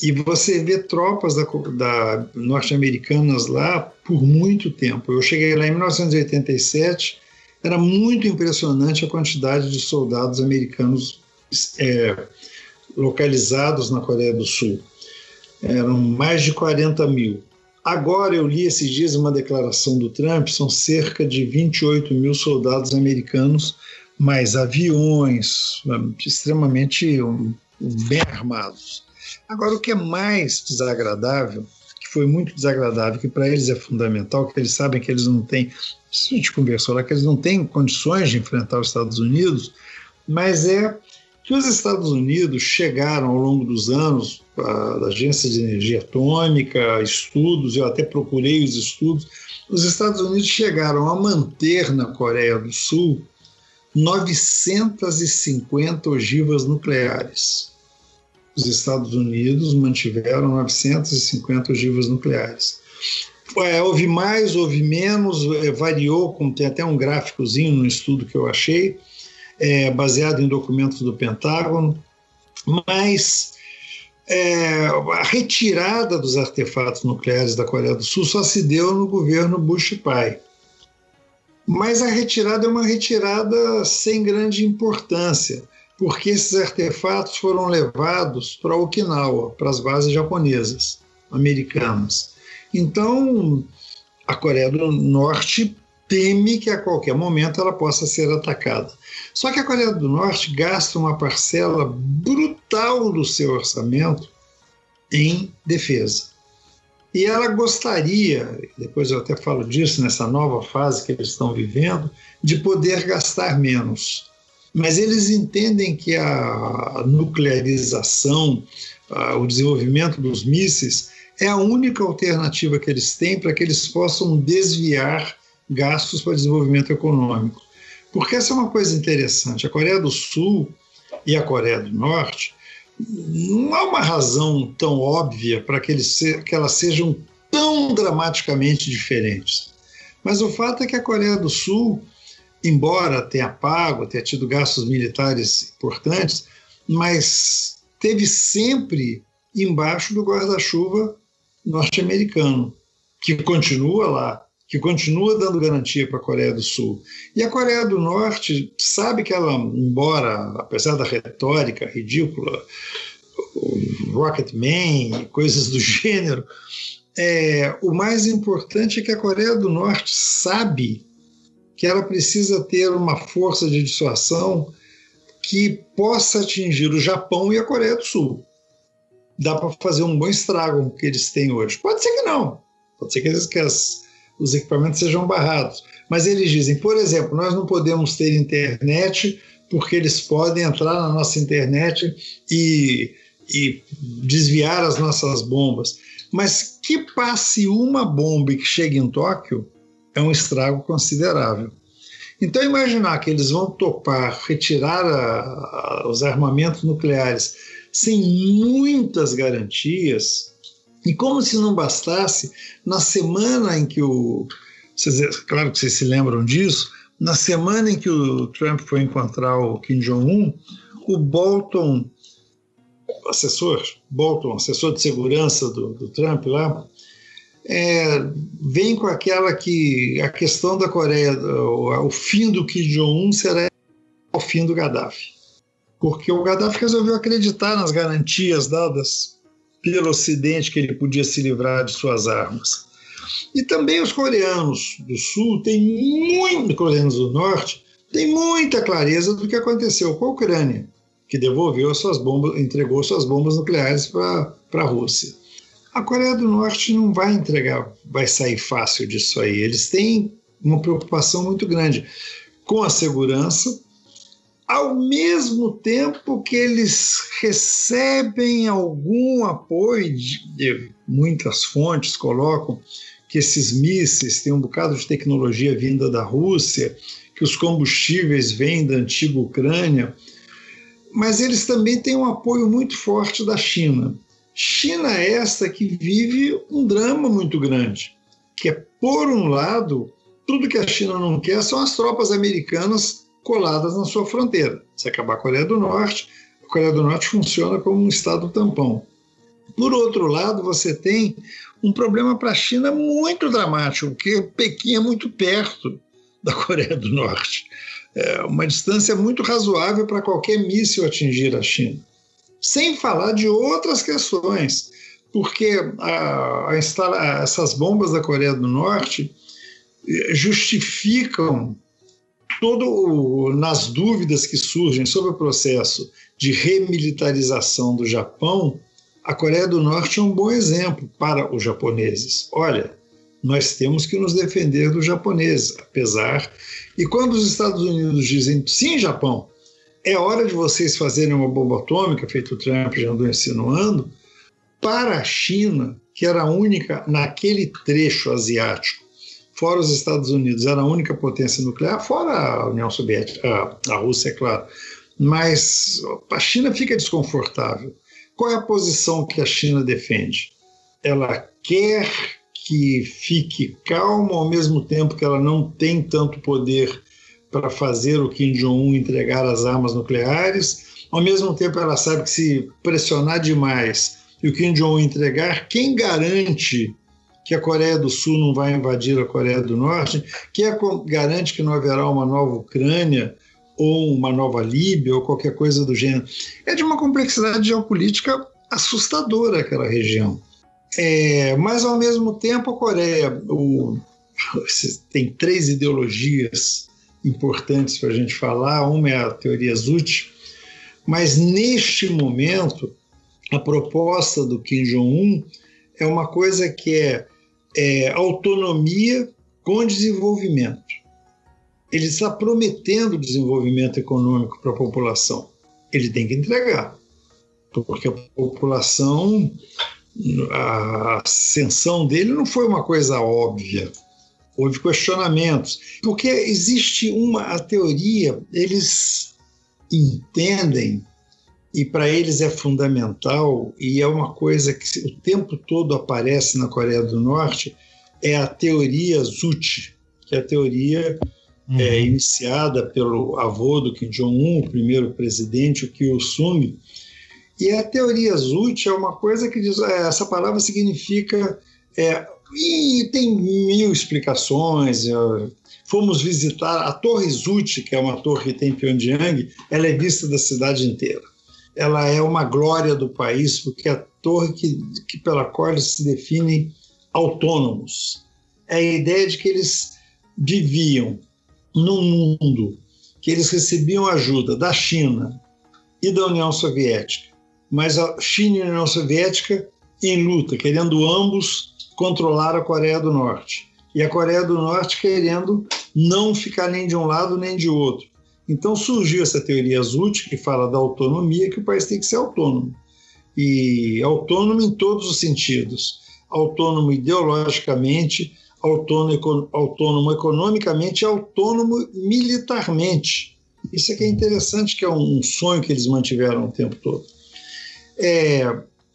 E você vê tropas da, da norte-americanas lá por muito tempo. Eu cheguei lá em 1987, era muito impressionante a quantidade de soldados americanos é, localizados na Coreia do Sul. Eram mais de 40 mil. Agora eu li esses dias uma declaração do Trump, são cerca de 28 mil soldados americanos mais aviões, extremamente bem armados. Agora, o que é mais desagradável, que foi muito desagradável, que para eles é fundamental, que eles sabem que eles não têm, a gente conversou lá, que eles não têm condições de enfrentar os Estados Unidos, mas é que os Estados Unidos chegaram ao longo dos anos, a Agência de Energia Atômica, estudos, eu até procurei os estudos, os Estados Unidos chegaram a manter na Coreia do Sul 950 ogivas nucleares. Os Estados Unidos mantiveram 950 ogivas nucleares. É, houve mais, houve menos, é, variou, como tem até um gráficozinho no estudo que eu achei, é, baseado em documentos do Pentágono, mas é, a retirada dos artefatos nucleares da Coreia do Sul só se deu no governo Bush pai. Mas a retirada é uma retirada sem grande importância, porque esses artefatos foram levados para Okinawa, para as bases japonesas, americanas. Então, a Coreia do Norte teme que a qualquer momento ela possa ser atacada. Só que a Coreia do Norte gasta uma parcela brutal do seu orçamento em defesa. E ela gostaria, depois eu até falo disso nessa nova fase que eles estão vivendo, de poder gastar menos. Mas eles entendem que a nuclearização, o desenvolvimento dos mísseis, é a única alternativa que eles têm para que eles possam desviar gastos para desenvolvimento econômico. Porque essa é uma coisa interessante. A Coreia do Sul e a Coreia do Norte não há uma razão tão óbvia para que, que elas sejam tão dramaticamente diferentes. Mas o fato é que a Coreia do Sul, embora tenha pago, tenha tido gastos militares importantes, mas teve sempre embaixo do guarda-chuva norte-americano, que continua lá, que continua dando garantia para a Coreia do Sul. E a Coreia do Norte sabe que ela, embora, apesar da retórica ridícula, Rocketman coisas do gênero, é, o mais importante é que a Coreia do Norte sabe que ela precisa ter uma força de dissuasão que possa atingir o Japão e a Coreia do Sul. Dá para fazer um bom estrago com o que eles têm hoje. Pode ser que não. Pode ser que, eles, que as, os equipamentos sejam barrados. Mas eles dizem, por exemplo, nós não podemos ter internet porque eles podem entrar na nossa internet e, e desviar as nossas bombas. Mas que passe uma bomba e que chegue em Tóquio é um estrago considerável. Então, imaginar que eles vão topar retirar a, a, os armamentos nucleares sem muitas garantias, e como se não bastasse, na semana em que o. Vocês, claro que vocês se lembram disso, na semana em que o Trump foi encontrar o Kim Jong-un, o Bolton, assessor, Bolton, assessor de segurança do, do Trump lá, é, vem com aquela que a questão da Coreia, o, o fim do Kim Jong-un será o fim do Gaddafi. Porque o Gaddafi resolveu acreditar nas garantias dadas pelo Ocidente que ele podia se livrar de suas armas. E também os coreanos do Sul têm muito, coreanos do Norte, têm muita clareza do que aconteceu com a Ucrânia, que devolveu suas bombas, entregou suas bombas nucleares para a Rússia. A Coreia do Norte não vai entregar, vai sair fácil disso aí. Eles têm uma preocupação muito grande com a segurança ao mesmo tempo que eles recebem algum apoio, de, muitas fontes colocam que esses mísseis têm um bocado de tecnologia vinda da Rússia, que os combustíveis vêm da antiga Ucrânia, mas eles também têm um apoio muito forte da China. China é esta que vive um drama muito grande, que é, por um lado, tudo que a China não quer são as tropas americanas coladas na sua fronteira. Se acabar a Coreia do Norte, a Coreia do Norte funciona como um estado tampão. Por outro lado, você tem um problema para a China muito dramático, porque Pequim é muito perto da Coreia do Norte. É uma distância muito razoável para qualquer míssil atingir a China. Sem falar de outras questões, porque a, a instala, essas bombas da Coreia do Norte eh, justificam todo nas dúvidas que surgem sobre o processo de remilitarização do Japão, a Coreia do Norte é um bom exemplo para os japoneses. Olha, nós temos que nos defender dos japoneses, apesar. E quando os Estados Unidos dizem sim, Japão, é hora de vocês fazerem uma bomba atômica, feito o Trump já andou insinuando, para a China, que era a única naquele trecho asiático, fora os Estados Unidos, era a única potência nuclear, fora a União Soviética, a, Rússia, é claro. Mas a China fica desconfortável. Qual é a posição que a China defende? Ela quer que fique calma ao mesmo tempo que ela não tem tanto poder para fazer o Kim Jong-un entregar as armas nucleares. Ao mesmo tempo, ela sabe que se pressionar demais e o Kim Jong-un entregar, quem garante que a Coreia do Sul não vai invadir a Coreia do Norte? Quem é garante que não haverá uma nova Ucrânia ou uma nova Líbia ou qualquer coisa do gênero? É de uma complexidade geopolítica assustadora aquela região. É, mas, ao mesmo tempo, a Coreia o, tem três ideologias importantes para a gente falar. Uma é a teoria Zut, mas neste momento, a proposta do Kim Jong-un é uma coisa que é, é autonomia com desenvolvimento. Ele está prometendo desenvolvimento econômico para a população. Ele tem que entregar, porque a população a ascensão dele não foi uma coisa óbvia. Houve questionamentos. Porque existe uma a teoria, eles entendem, e para eles é fundamental, e é uma coisa que o tempo todo aparece na Coreia do Norte, é a teoria Zut, que é a teoria uhum. é, iniciada pelo avô do Kim Jong-un, o primeiro presidente, o Kim Il-sung, e a teoria Zut é uma coisa que diz, é, essa palavra significa. É, e tem mil explicações. Fomos visitar a Torre Zut, que é uma torre que tem em Pyongyang, ela é vista da cidade inteira. Ela é uma glória do país, porque é a torre que, que pela qual eles se definem autônomos. É a ideia de que eles viviam num mundo que eles recebiam ajuda da China e da União Soviética mas a China e a União Soviética em luta, querendo ambos controlar a Coreia do Norte. E a Coreia do Norte querendo não ficar nem de um lado nem de outro. Então surgiu essa teoria Zut, que fala da autonomia, que o país tem que ser autônomo. E autônomo em todos os sentidos. Autônomo ideologicamente, autônomo, economicamente autônomo militarmente. Isso é que é interessante, que é um sonho que eles mantiveram o tempo todo. É,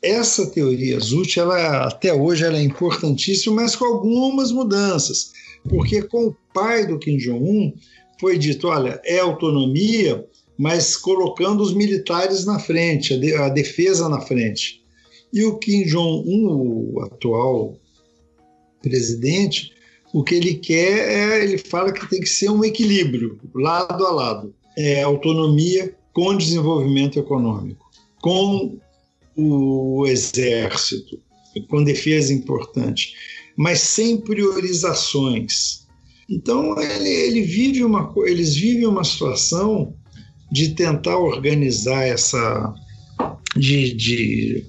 essa teoria Zut, ela, até hoje, ela é importantíssima, mas com algumas mudanças. Porque com o pai do Kim Jong-un foi dito, olha, é autonomia, mas colocando os militares na frente, a, de, a defesa na frente. E o Kim Jong-un, o atual presidente, o que ele quer é, ele fala que tem que ser um equilíbrio, lado a lado. É autonomia com desenvolvimento econômico, com o exército, com defesa importante, mas sem priorizações. Então ele, ele vive uma, eles vivem uma situação de tentar organizar essa, de, de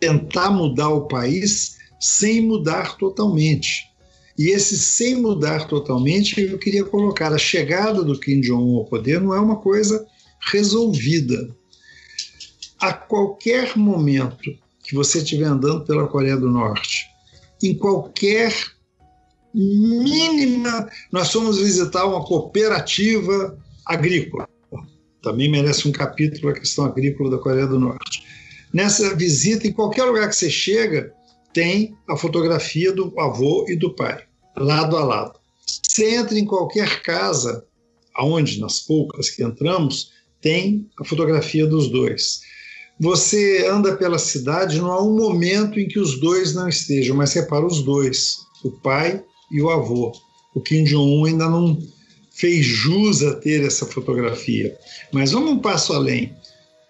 tentar mudar o país sem mudar totalmente. E esse sem mudar totalmente, eu queria colocar a chegada do Kim Jong-un ao poder não é uma coisa resolvida a qualquer momento que você estiver andando pela Coreia do Norte, em qualquer mínima. Nós fomos visitar uma cooperativa agrícola. Também merece um capítulo a questão agrícola da Coreia do Norte. Nessa visita, em qualquer lugar que você chega, tem a fotografia do avô e do pai, lado a lado. Você entra em qualquer casa, aonde nas poucas que entramos, tem a fotografia dos dois. Você anda pela cidade, não há um momento em que os dois não estejam, mas repara os dois, o pai e o avô. O Kim Jong-un ainda não fez jus a ter essa fotografia. Mas vamos um passo além.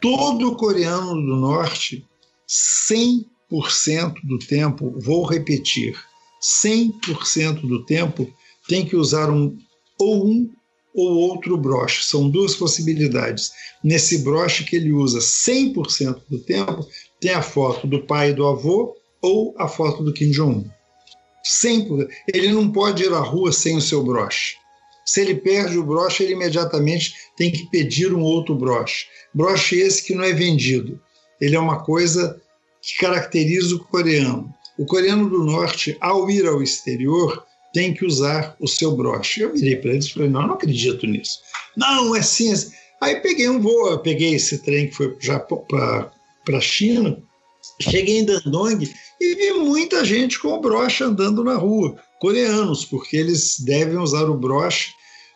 Todo coreano do norte, 100% do tempo, vou repetir, 100% do tempo tem que usar um ou um ou outro broche. São duas possibilidades. Nesse broche que ele usa 100% do tempo, tem a foto do pai e do avô ou a foto do Kim Jong-un. Sempre. Ele não pode ir à rua sem o seu broche. Se ele perde o broche, ele imediatamente tem que pedir um outro broche. Broche esse que não é vendido. Ele é uma coisa que caracteriza o coreano. O coreano do norte, ao ir ao exterior, tem que usar o seu broche. Eu virei para eles e falei: não, não acredito nisso. Não, é assim. É assim. Aí peguei um voo, peguei esse trem que foi para a China, cheguei em Dandong e vi muita gente com broche andando na rua, coreanos, porque eles devem usar o broche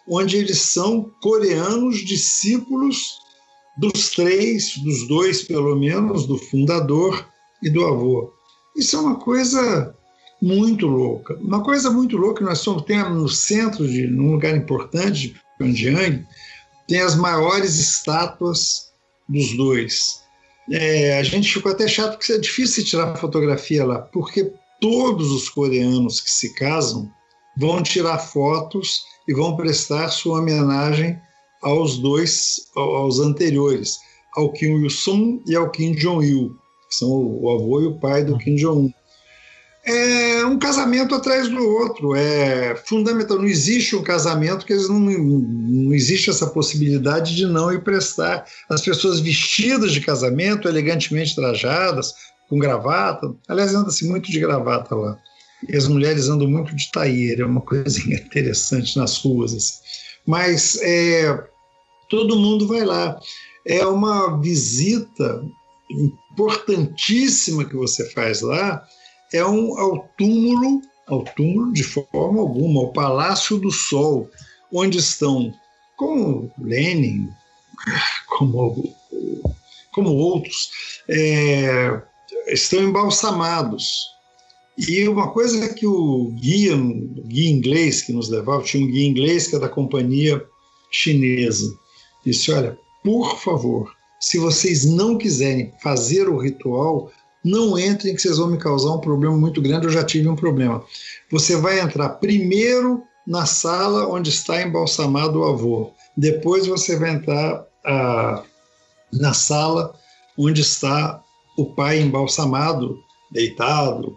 onde eles são coreanos discípulos dos três, dos dois pelo menos, do fundador e do avô. Isso é uma coisa muito louca. Uma coisa muito louca, nós somos, temos no centro, de, num lugar importante de Pyongyang, tem as maiores estátuas dos dois. É, a gente ficou até chato porque é difícil tirar fotografia lá, porque todos os coreanos que se casam vão tirar fotos e vão prestar sua homenagem aos dois, aos anteriores, ao Kim Il-sung e ao Kim Jong-il, que são o avô e o pai do Kim Jong-un. É um casamento atrás do outro, é fundamental. Não existe um casamento que eles não, não existe essa possibilidade de não ir prestar. As pessoas vestidas de casamento, elegantemente trajadas, com gravata. Aliás, anda-se muito de gravata lá. E as mulheres andam muito de taieira, é uma coisinha interessante nas ruas. Assim. Mas é, todo mundo vai lá. É uma visita importantíssima que você faz lá, é um ao túmulo, ao túmulo de forma alguma, ao Palácio do Sol, onde estão, como Lenin, como, como outros, é, estão embalsamados. E uma coisa que o guia, o guia inglês que nos levava, tinha um guia inglês que é da companhia chinesa, disse: Olha, por favor, se vocês não quiserem fazer o ritual, não entrem que vocês vão me causar um problema muito grande. Eu já tive um problema. Você vai entrar primeiro na sala onde está embalsamado o avô. Depois você vai entrar ah, na sala onde está o pai embalsamado, deitado,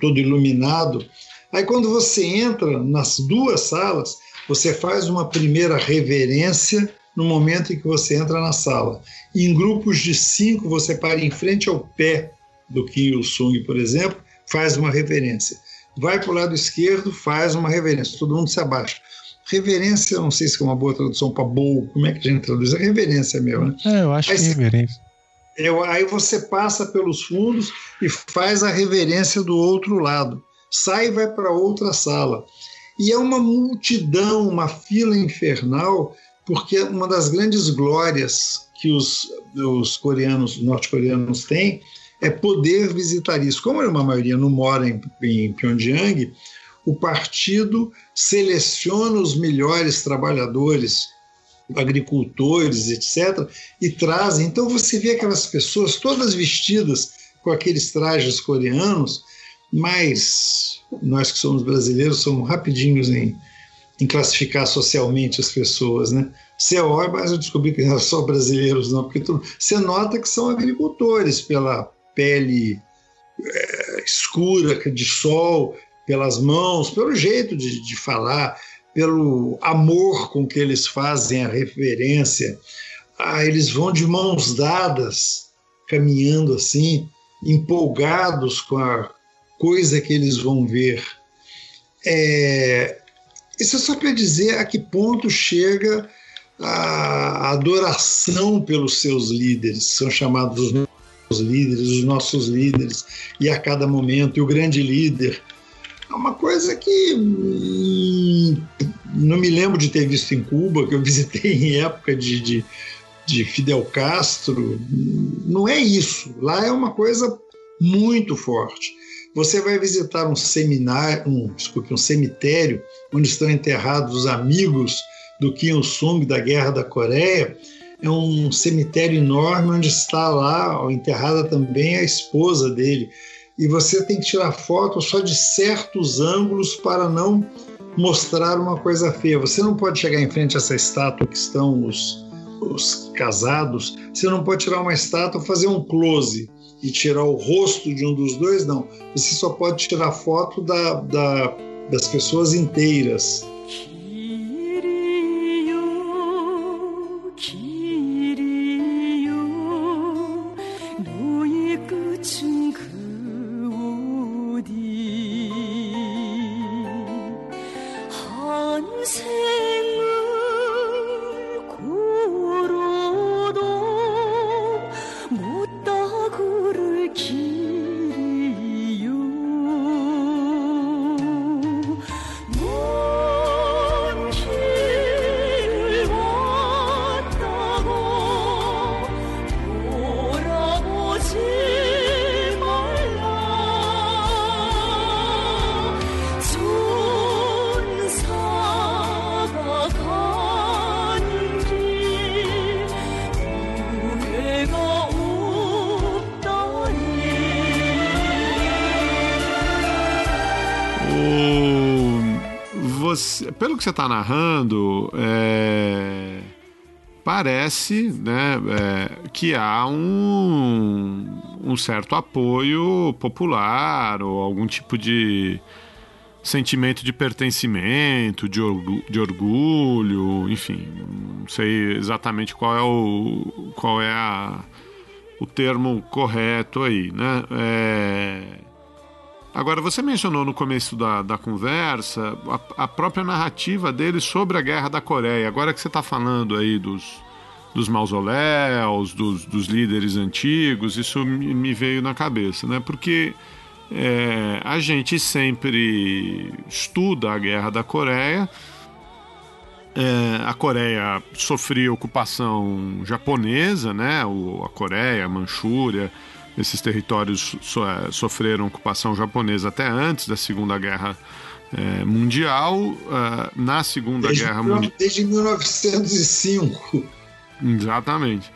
todo iluminado. Aí, quando você entra nas duas salas, você faz uma primeira reverência no momento em que você entra na sala. Em grupos de cinco, você para em frente ao pé do Kim Il-sung, por exemplo, faz uma reverência. Vai para o lado esquerdo, faz uma reverência. Todo mundo se abaixa. Reverência, não sei se é uma boa tradução para boa, como é que a gente traduz? É reverência mesmo, né? É, eu acho Aí, que é reverência. Eu, aí você passa pelos fundos e faz a reverência do outro lado. Sai e vai para outra sala. E é uma multidão, uma fila infernal, porque uma das grandes glórias que os, os coreanos, norte-coreanos têm é poder visitar isso. Como uma maioria não mora em, em Pyongyang, o partido seleciona os melhores trabalhadores agricultores, etc., e trazem. Então você vê aquelas pessoas todas vestidas com aqueles trajes coreanos, mas nós que somos brasileiros somos rapidinhos em, em classificar socialmente as pessoas, né? Você olha, mas eu descobri que não é só brasileiros, não, porque tu, você nota que são agricultores pela pele é, escura de sol, pelas mãos, pelo jeito de, de falar pelo amor com que eles fazem a referência. Ah, eles vão de mãos dadas, caminhando assim, empolgados com a coisa que eles vão ver. É, isso é só para dizer a que ponto chega a adoração pelos seus líderes, são chamados os líderes, os nossos líderes, e a cada momento, e o grande líder é uma coisa que hum, não me lembro de ter visto em Cuba, que eu visitei em época de, de, de Fidel Castro. Não é isso. Lá é uma coisa muito forte. Você vai visitar um seminário, um, desculpe, um cemitério onde estão enterrados os amigos do Kim Il-sung da Guerra da Coreia. É um cemitério enorme onde está lá enterrada também a esposa dele e você tem que tirar foto só de certos ângulos para não mostrar uma coisa feia. Você não pode chegar em frente a essa estátua que estão os, os casados, você não pode tirar uma estátua, fazer um close e tirar o rosto de um dos dois, não. Você só pode tirar foto da, da das pessoas inteiras. Que você está narrando, é, parece né, é, que há um, um certo apoio popular ou algum tipo de sentimento de pertencimento, de, orgu de orgulho, enfim, não sei exatamente qual é o qual é a, o termo correto aí, né? É, Agora, você mencionou no começo da, da conversa a, a própria narrativa dele sobre a Guerra da Coreia. Agora que você está falando aí dos, dos mausoléus, dos, dos líderes antigos, isso me, me veio na cabeça, né? Porque é, a gente sempre estuda a Guerra da Coreia. É, a Coreia sofria ocupação japonesa, né? O, a Coreia, a Manchúria esses territórios so, é, sofreram ocupação japonesa até antes da Segunda Guerra é, Mundial. Uh, na Segunda desde, Guerra Mundial. Desde 1905. Exatamente.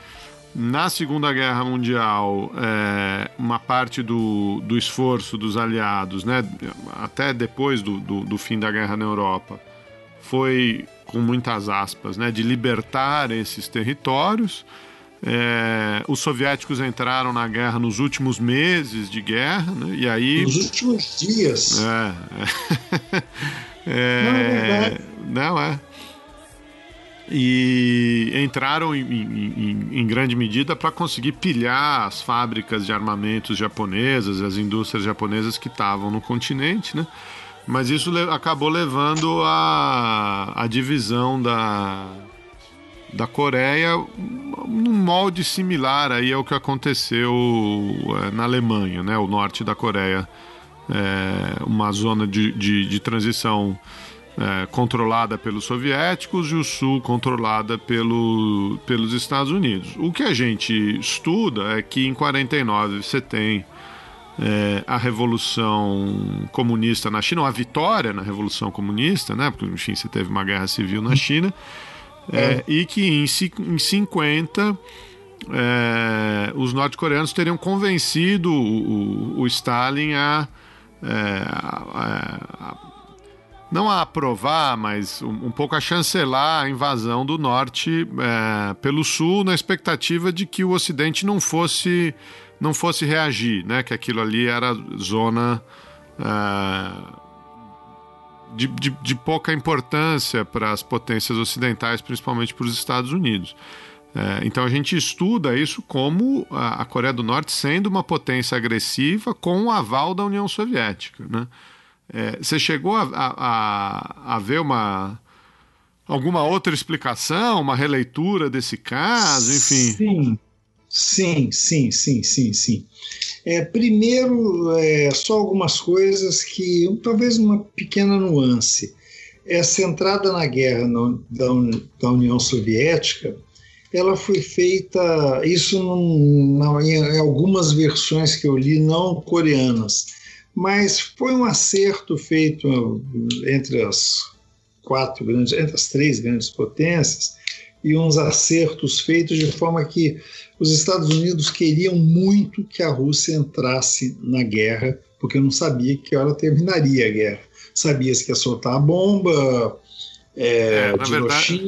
Na Segunda Guerra Mundial, é, uma parte do, do esforço dos aliados, né, até depois do, do, do fim da guerra na Europa, foi, com muitas aspas, né, de libertar esses territórios. É, os soviéticos entraram na guerra nos últimos meses de guerra, né? e aí. Nos últimos dias. É. é, não, é não é. E entraram em, em, em grande medida para conseguir pilhar as fábricas de armamentos japonesas, as indústrias japonesas que estavam no continente, né? Mas isso acabou levando a, a divisão da, da Coreia num molde similar aí ao que aconteceu é, na Alemanha, né? O norte da Coreia é uma zona de, de, de transição é, controlada pelos soviéticos e o sul controlada pelo, pelos Estados Unidos. O que a gente estuda é que em 49 você tem é, a revolução comunista na China, ou a vitória na revolução comunista, né? Porque enfim você teve uma guerra civil na China. É, e que em, em 50 é, os norte-coreanos teriam convencido o, o, o Stalin a, é, a, a, não a aprovar, mas um, um, pouco a chancelar a invasão do norte é, pelo sul, na expectativa de que o Ocidente não fosse não fosse reagir, né? Que aquilo ali era zona é, de, de, de pouca importância para as potências ocidentais, principalmente para os Estados Unidos. É, então a gente estuda isso como a, a, Coreia do Norte sendo uma potência agressiva com o aval da União Soviética. Né? É, você chegou a, a, a, ver uma alguma outra explicação, uma releitura desse caso, enfim? Sim, sim, sim, sim, sim, sim. É, primeiro, é, só algumas coisas que, talvez uma pequena nuance. Essa entrada na guerra da, da, União Soviética, ela foi feita, isso não, em, em algumas versões que eu li, não coreanas, mas foi um acerto feito entre as quatro grandes, entre as três grandes potências, e uns acertos feitos de forma que os Estados Unidos queriam muito que a Rússia entrasse na guerra, porque não sabia que hora terminaria a guerra. Sabia-se que ia soltar a bomba, é, é, na, verdade,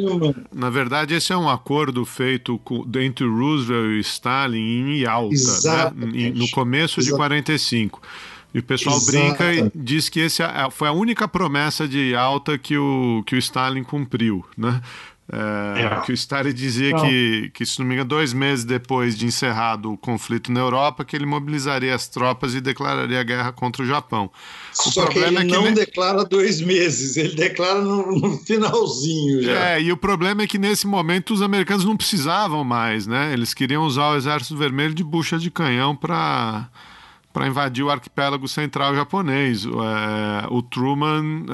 na verdade, esse é um acordo feito com, entre Roosevelt e Stalin em Yalta, né? no começo de 45. E o pessoal Exatamente. brinca e diz que esse é, foi a única promessa de Yalta que o, que o Stalin cumpriu, né? É, é. Que o Stalin dizia que, que, se não me engano, dois meses depois de encerrado o conflito na Europa, que ele mobilizaria as tropas e declararia a guerra contra o Japão. O Só que ele é que não declara dois meses, ele declara no, no, finalzinho já. É, e o problema é que nesse momento os americanos não precisavam mais, né? Eles queriam usar o Exército Vermelho de bucha de canhão para para invadir o arquipélago central japonês. É, o Truman,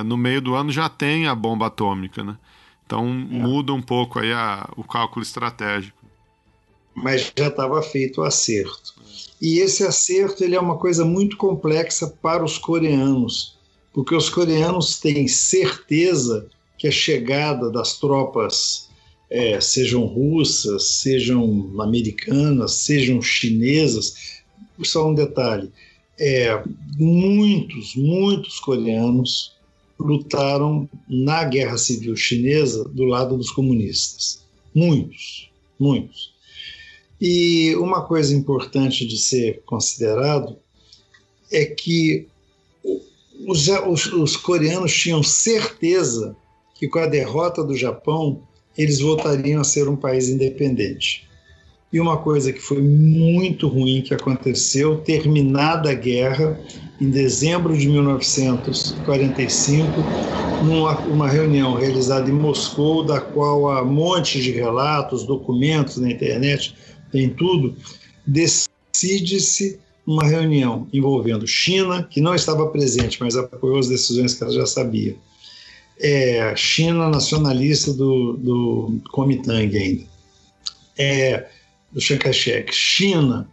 é, no meio do ano, já tem a bomba atômica, né? Então é. muda um pouco aí a, o cálculo estratégico. Mas já estava feito o acerto. E esse acerto ele é uma coisa muito complexa para os coreanos, porque os coreanos têm certeza que a chegada das tropas, é, sejam russas, sejam americanas, sejam chinesas, só um detalhe, é, muitos, muitos coreanos lutaram na Guerra Civil Chinesa do lado dos comunistas. Muitos, muitos. E uma coisa importante de ser considerado é que os, os, os, coreanos tinham certeza que com a derrota do Japão eles voltariam a ser um país independente. E uma coisa que foi muito ruim que aconteceu, terminada a guerra, em dezembro de 1945, numa uma reunião realizada em Moscou, da qual há montes de relatos, documentos na internet, tem tudo, decide-se uma reunião envolvendo China, que não estava presente, mas apoiou as decisões que ela já sabia. É, China nacionalista do, do Kuomintang ainda. É, do Chiang Kai-shek. China,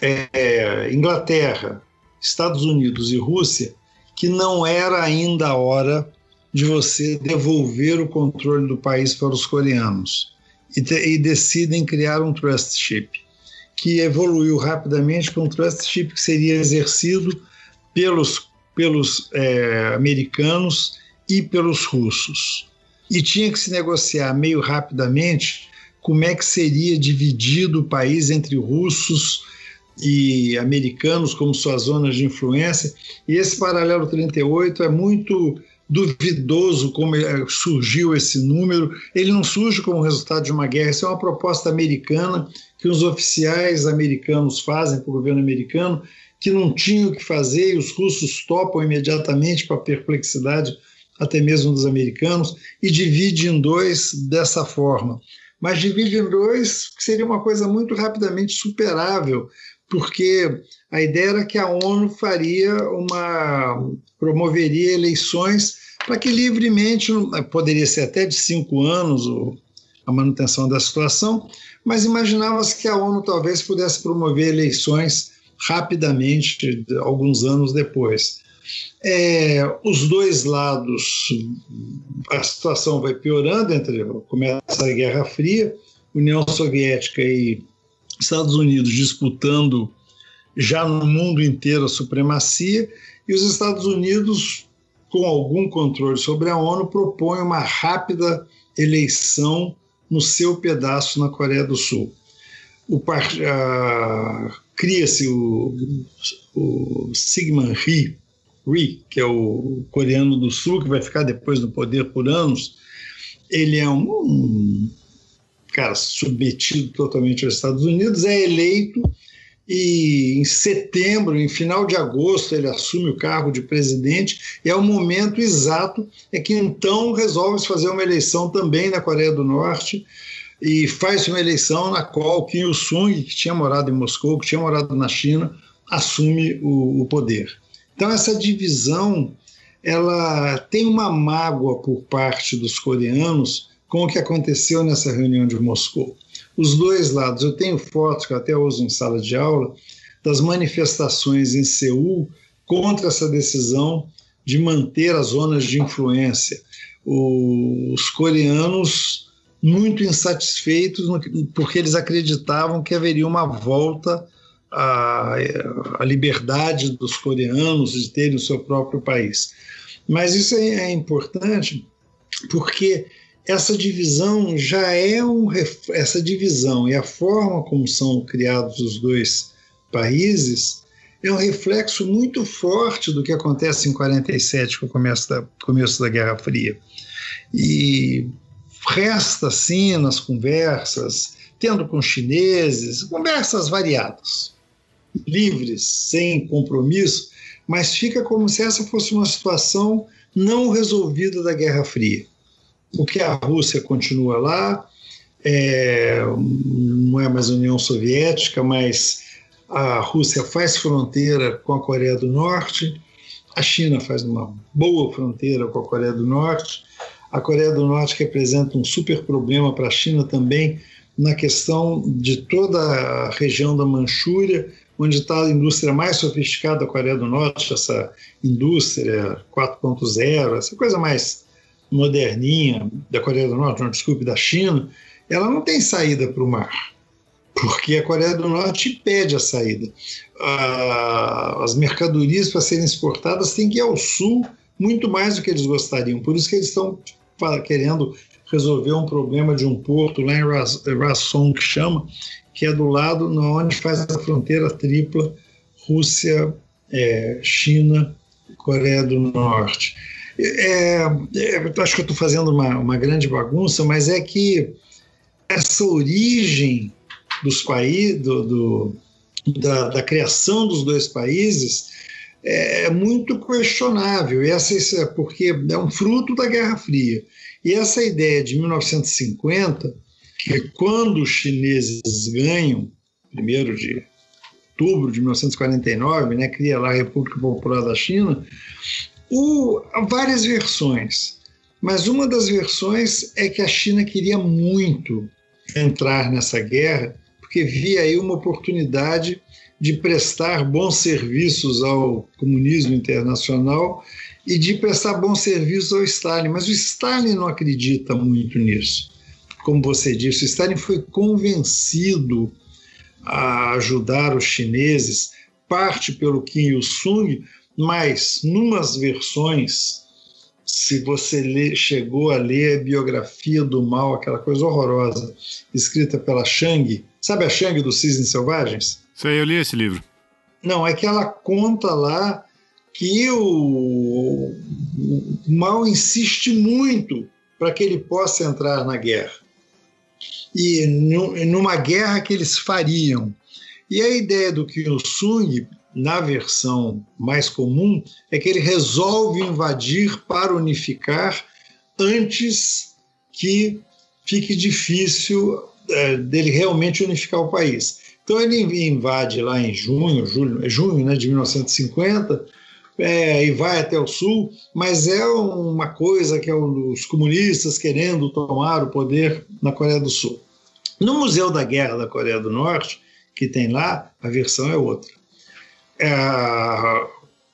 é, Inglaterra, Estados Unidos e Rússia, que não era ainda a hora de você devolver o controle do país para os coreanos e, te, e decidem criar um trustship que evoluiu rapidamente para um trustship que seria exercido pelos, pelos é, americanos e pelos russos. E tinha que se negociar meio rapidamente como é que seria dividido o país entre russos e americanos como suas zonas de influência. E esse paralelo 38 é muito duvidoso como é, surgiu esse número. Ele não surge como resultado de uma guerra, isso é uma proposta americana que os oficiais americanos fazem para o governo americano, que não tinham o que fazer e os russos topam imediatamente para a perplexidade até mesmo dos americanos e divide em dois dessa forma. Mas divide em dois seria uma coisa muito rapidamente superável, porque a ideia era que a ONU faria uma promoveria eleições para que livremente poderia ser até de cinco anos a manutenção da situação, mas imaginava-se que a ONU talvez pudesse promover eleições rapidamente, alguns anos depois. É, os dois lados, a situação vai piorando entre começa a Guerra Fria, União Soviética e Estados Unidos disputando já no mundo inteiro a supremacia, e os Estados Unidos, com algum controle sobre a ONU, propõem uma rápida eleição no seu pedaço na Coreia do Sul. Cria-se o, o Sigmund Rhee, Rhee, que é o coreano do Sul, que vai ficar depois no poder por anos. Ele é um, um cara submetido totalmente aos Estados Unidos, é eleito e em setembro, em final de agosto, ele assume o cargo de presidente, e é o momento exato é que então resolve fazer uma eleição também na Coreia do Norte, e faz uma eleição na qual Kim Il-sung, que tinha morado em Moscou, que tinha morado na China, assume o, o poder. Então essa divisão ela tem uma mágoa por parte dos coreanos com o que aconteceu nessa reunião de Moscou. Os dois lados, eu tenho fotos que eu até uso em sala de aula, das manifestações em Seul contra essa decisão de manter as zonas de influência. Os coreanos muito insatisfeitos porque eles acreditavam que haveria uma volta a, a liberdade dos coreanos de terem o seu próprio país. Mas isso é, é importante porque essa divisão já é um essa divisão e a forma como são criados os dois países é um reflexo muito forte do que acontece em 47 com o começo da, começo da Guerra Fria. E resta assim nas conversas, tendo com chineses, conversas variadas, livres, sem compromisso, mas fica como se essa fosse uma situação não resolvida da Guerra Fria porque a Rússia continua lá, é, não é mais União Soviética, mas a Rússia faz fronteira com a Coreia do Norte, a China faz uma boa fronteira com a Coreia do Norte, a Coreia do Norte representa um super problema para a China também na questão de toda a região da Manchúria, onde está a indústria mais sofisticada da Coreia do Norte, essa indústria 4.0, essa coisa mais moderninha da Coreia do Norte, não, desculpe, da China, ela não tem saída para o mar, porque a Coreia do Norte impede a saída. Ah, as mercadorias para serem exportadas têm que ir ao sul muito mais do que eles gostariam, por isso que eles estão querendo resolver um problema de um porto lá em Rason, que chama, que é do lado onde faz a fronteira tripla Rússia, é, China, Coreia do Norte. É, é, acho que eu estou fazendo uma, uma grande bagunça, mas é que essa origem dos países, do, do da, da, criação dos dois países, é, é muito questionável. E essa, é porque é um fruto da Guerra Fria. E essa ideia de 1950, que quando os chineses ganham, primeiro de outubro de 1949, né, cria lá a República Popular da China, o, várias versões, mas uma das versões é que a China queria muito entrar nessa guerra, porque via aí uma oportunidade de prestar bons serviços ao comunismo internacional e de prestar bons serviços ao Stalin. Mas o Stalin não acredita muito nisso. Como você disse, o Stalin foi convencido a ajudar os chineses, parte pelo Kim Il-sung, mas, numas versões, se você lê, chegou a ler a biografia do mal, aquela coisa horrorosa, escrita pela Shang, sabe a Shang dos Cisnes Selvagens? Sei, eu li esse livro. Não, é que ela conta lá que o, o mal insiste muito para que ele possa entrar na guerra. E numa guerra que eles fariam. E a ideia do Kim Il-sung na versão mais comum, é que ele resolve invadir para unificar antes que fique difícil é, dele realmente unificar o país. Então ele invade lá em junho, julho, é junho né, de 1950, é, e vai até o sul, mas é uma coisa que é os comunistas querendo tomar o poder na Coreia do Sul. No Museu da Guerra da Coreia do Norte, que tem lá, a versão é outra é,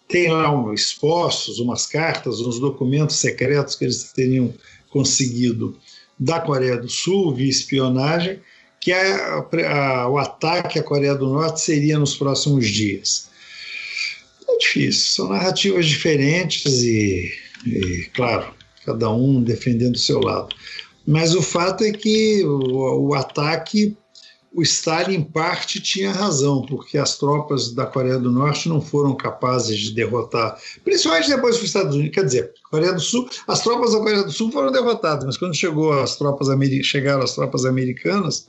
tem lá um, expostos umas cartas, uns documentos secretos que eles teriam conseguido da Coreia do Sul via espionagem, que a, a, o ataque à Coreia do Norte seria nos próximos dias. É difícil, são narrativas diferentes e, e claro, cada um defendendo o seu lado. Mas o fato é que o, o ataque o Stalin, em parte, tinha razão, porque as tropas da Coreia do Norte não foram capazes de derrotar, principalmente depois dos Estados Unidos. Quer dizer, Coreia do Sul, as tropas da Coreia do Sul foram derrotadas, mas quando chegou as tropas chegaram as tropas americanas,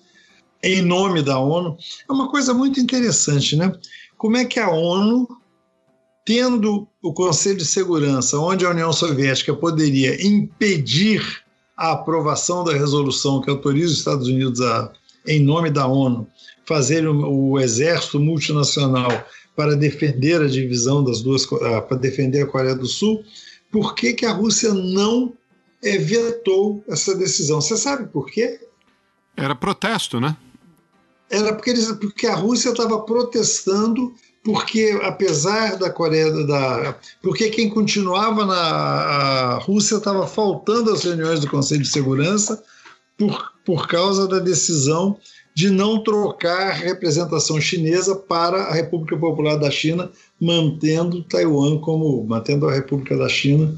em nome da ONU, é uma coisa muito interessante, né? Como é que a ONU, tendo o Conselho de Segurança, onde a União Soviética poderia impedir a aprovação da resolução que autoriza os Estados Unidos a em nome da ONU, fazer o, o exército multinacional para defender a divisão das duas, ah, para defender a Coreia do Sul, por que, que a Rússia não é, vetou essa decisão? Você sabe por quê? Era protesto, né? Era porque, eles, porque a Rússia estava protestando porque apesar da Coreia da porque quem continuava na Rússia estava faltando às reuniões do Conselho de Segurança por, por causa da decisão de não trocar a representação chinesa para a República Popular da China, mantendo Taiwan como mantendo a República da China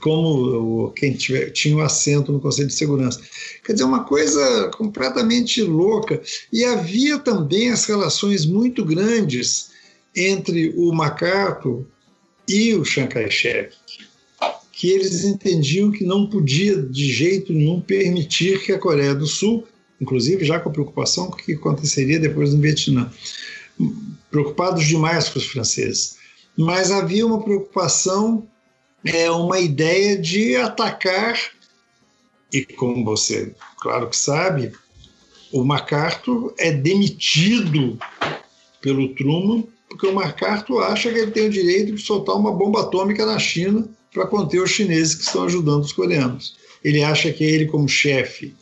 como quem tiver, tinha o assento no Conselho de Segurança. Quer dizer, uma coisa completamente louca. E havia também as relações muito grandes entre o MacArthur e o Chiang Kai-shek, que eles entendiam que não podia de jeito nenhum permitir que a Coreia do Sul, inclusive já com a preocupação com o que aconteceria depois no Vietnã, preocupados demais com os franceses, mas havia uma preocupação é uma ideia de atacar, e como você, claro que sabe, o MacArthur é demitido pelo Truman, porque o MacArthur acha que ele tem o direito de soltar uma bomba atômica na China para conter os chineses que estão ajudando os coreanos. Ele acha que ele, como chefe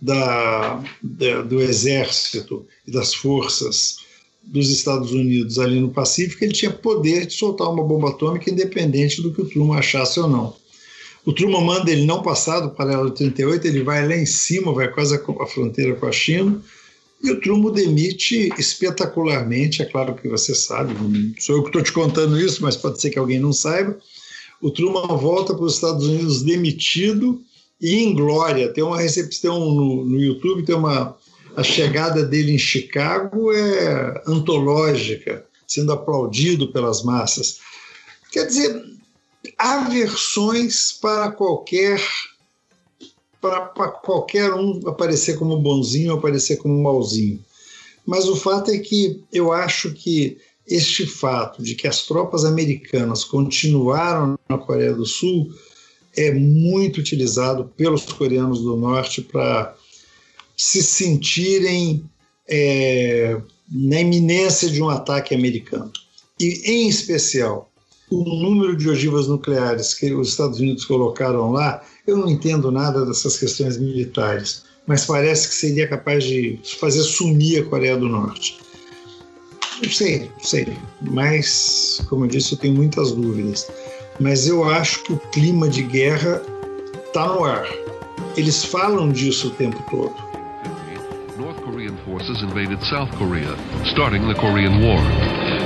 da, da, do exército e das forças dos Estados Unidos ali no Pacífico, ele tinha poder de soltar uma bomba atômica independente do que o Truman achasse ou não. O Truman manda ele não passar do paralelo 38, ele vai lá em cima, vai quase a fronteira com a China, e o Truman demite espetacularmente, é claro que você sabe, sou eu que estou te contando isso, mas pode ser que alguém não saiba. O Truman volta para os Estados Unidos demitido e em glória. Tem uma recepção no, no YouTube, tem uma, a chegada dele em Chicago é antológica, sendo aplaudido pelas massas. Quer dizer, há versões para qualquer para, para qualquer um aparecer como bonzinho aparecer como mauzinho. Mas o fato é que eu acho que este fato de que as tropas americanas continuaram na Coreia do Sul é muito utilizado pelos coreanos do Norte para se sentirem é, na iminência de um ataque americano. E, em especial, o número de ogivas nucleares que os Estados Unidos colocaram lá, eu não entendo nada dessas questões militares, mas parece que seria capaz de fazer sumir a Coreia do Norte. Não sei, não sei, mas, como eu disse, eu tenho muitas dúvidas. Mas eu acho que o clima de guerra está no ar. Eles falam disso o tempo todo forces invaded South Korea, starting the Korean War.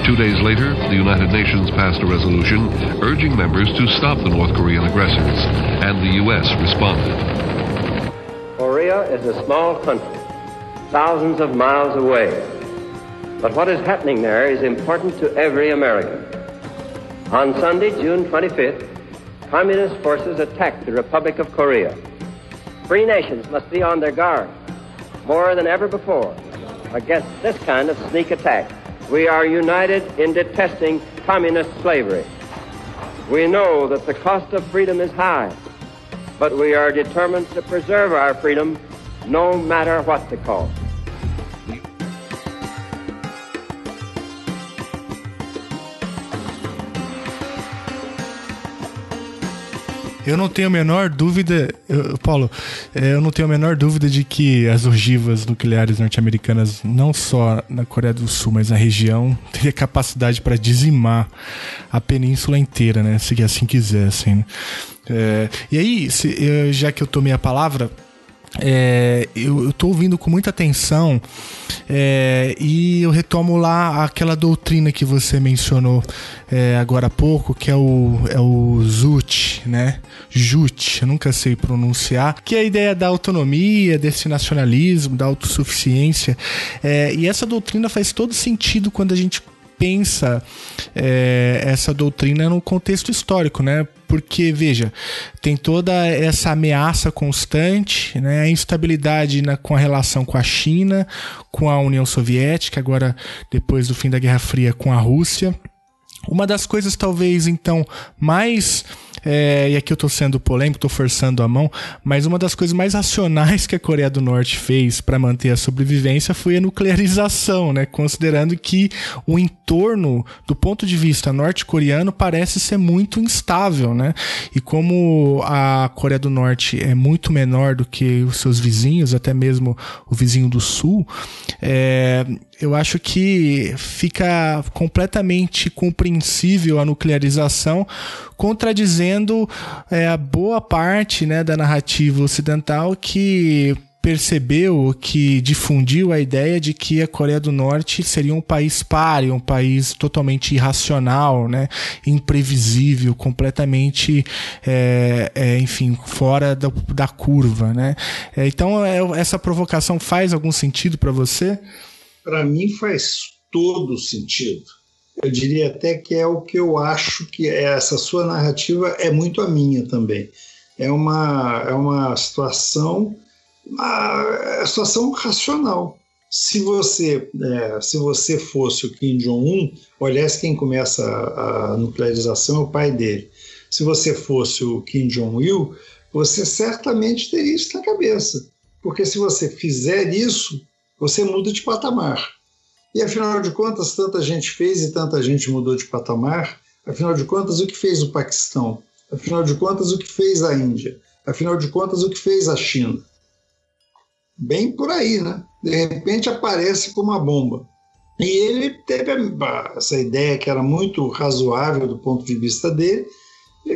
Two days later, the United Nations passed a resolution urging members to stop the North Korean aggressors, and the U.S. responded. Korea is a small country, thousands of miles away. But what is happening there is important to every American. On Sunday, June 25th, communist forces attacked the Republic of Korea. Free nations must be on their guard more than ever before against this kind of sneak attack. We are united in detesting communist slavery. We know that the cost of freedom is high, but we are determined to preserve our freedom no matter what the cost. Eu não tenho a menor dúvida, eu, Paulo, é, eu não tenho a menor dúvida de que as ogivas nucleares norte-americanas, não só na Coreia do Sul, mas na região, teria capacidade para dizimar a península inteira, né? Se assim quisessem. Né? É, e aí, se, já que eu tomei a palavra, é, eu estou ouvindo com muita atenção é, e eu retomo lá aquela doutrina que você mencionou é, agora há pouco, que é o, é o ZUT, né? JUT, eu nunca sei pronunciar, que é a ideia da autonomia, desse nacionalismo, da autossuficiência. É, e essa doutrina faz todo sentido quando a gente pensa é, essa doutrina no contexto histórico, né? Porque, veja, tem toda essa ameaça constante, né? a instabilidade na, com a relação com a China, com a União Soviética, agora, depois do fim da Guerra Fria, com a Rússia. Uma das coisas, talvez, então, mais é, e aqui eu tô sendo polêmico, tô forçando a mão, mas uma das coisas mais racionais que a Coreia do Norte fez para manter a sobrevivência foi a nuclearização, né? Considerando que o entorno, do ponto de vista norte-coreano, parece ser muito instável, né? E como a Coreia do Norte é muito menor do que os seus vizinhos, até mesmo o vizinho do Sul, é, eu acho que fica completamente compreensível a nuclearização, contradizendo é, a boa parte né, da narrativa ocidental que percebeu, que difundiu a ideia de que a Coreia do Norte seria um país páreo, um país totalmente irracional, né? imprevisível, completamente, é, é, enfim, fora da, da curva. Né? É, então, é, essa provocação faz algum sentido para você? Para mim, faz todo sentido. Eu diria até que é o que eu acho que essa sua narrativa é muito a minha também. É uma, é uma situação uma situação racional. Se você, é, se você fosse o Kim Jong-un, aliás, quem começa a, a nuclearização é o pai dele. Se você fosse o Kim Jong-il, você certamente teria isso na cabeça. Porque se você fizer isso, você muda de patamar. E afinal de contas, tanta gente fez e tanta gente mudou de patamar. Afinal de contas, o que fez o Paquistão? Afinal de contas, o que fez a Índia? Afinal de contas, o que fez a China? bem por aí, né? De repente aparece como uma bomba. E ele teve essa ideia que era muito razoável do ponto de vista dele,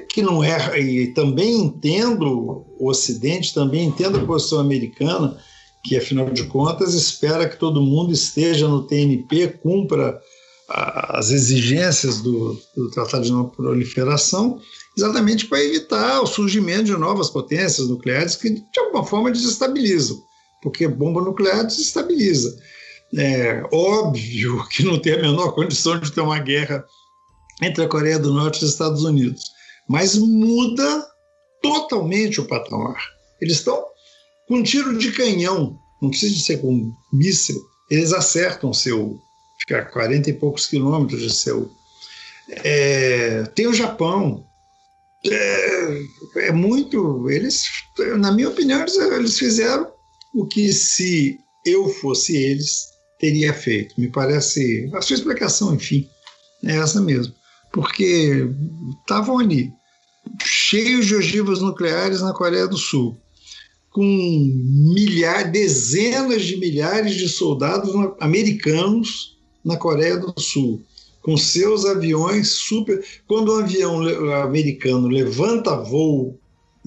que não é, e também entendo o Ocidente, também entendo a posição americana, que afinal de contas espera que todo mundo esteja no TNP, cumpra as exigências do, do Tratado de Não Proliferação, exatamente para evitar o surgimento de novas potências nucleares que de alguma forma desestabilizam porque bomba nuclear desestabiliza. É óbvio que não tem a menor condição de ter uma guerra entre a Coreia do Norte e os Estados Unidos, mas muda totalmente o patamar. Eles estão com tiro de canhão, não precisa de ser com míssil, eles acertam seu, fica a 40 e poucos quilômetros de seu. É, tem o Japão, é, é, muito. Eles, na minha opinião, eles, eles fizeram o que se eu fosse eles teria feito. Me parece a sua explicação, enfim, é essa mesmo, porque estavam ali cheios de ogivas nucleares na Coreia do Sul, com milhares, dezenas de milhares de soldados americanos na Coreia do Sul, com seus aviões super. Quando um avião americano levanta voo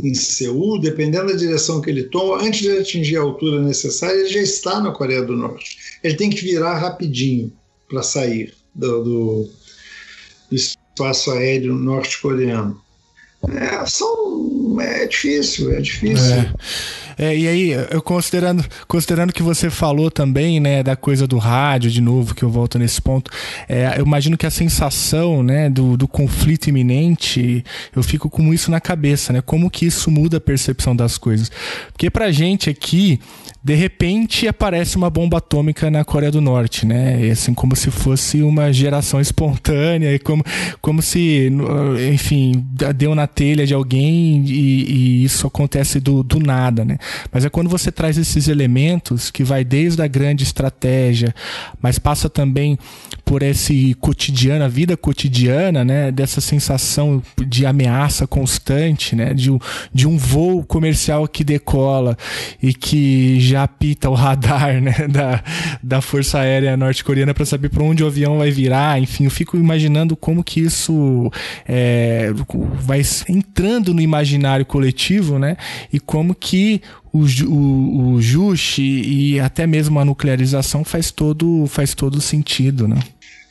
em Seul, dependendo da direção que ele toma, antes de atingir a altura necessária, ele já está na Coreia do Norte. Ele tem que virar rapidinho para sair do, do, do, espaço aéreo norte-coreano. É, são, é difícil, é difícil. É. É, e aí, eu considerando, considerando que você falou também, né, da coisa do rádio, de novo, que eu volto nesse ponto, é, eu imagino que a sensação, né, do, do conflito iminente, eu fico com isso na cabeça, né, como que isso muda a percepção das coisas. Porque pra gente aqui, de repente aparece uma bomba atômica na Coreia do Norte, né? E assim, como se fosse uma geração espontânea, e como, como se, enfim, deu na telha de alguém e, e isso acontece do, do nada, né? Mas é quando você traz esses elementos que vai desde a grande estratégia, mas passa também por esse cotidiano, a vida cotidiana, né? Dessa sensação de ameaça constante, né? De, de um voo comercial que decola e que já apita o radar, né? Da, da Força Aérea Norte-Coreana para saber para onde o avião vai virar. Enfim, eu fico imaginando como que isso é, vai entrando no imaginário coletivo, né? E como que o, o, o Juche e até mesmo a nuclearização faz todo, faz todo sentido, né?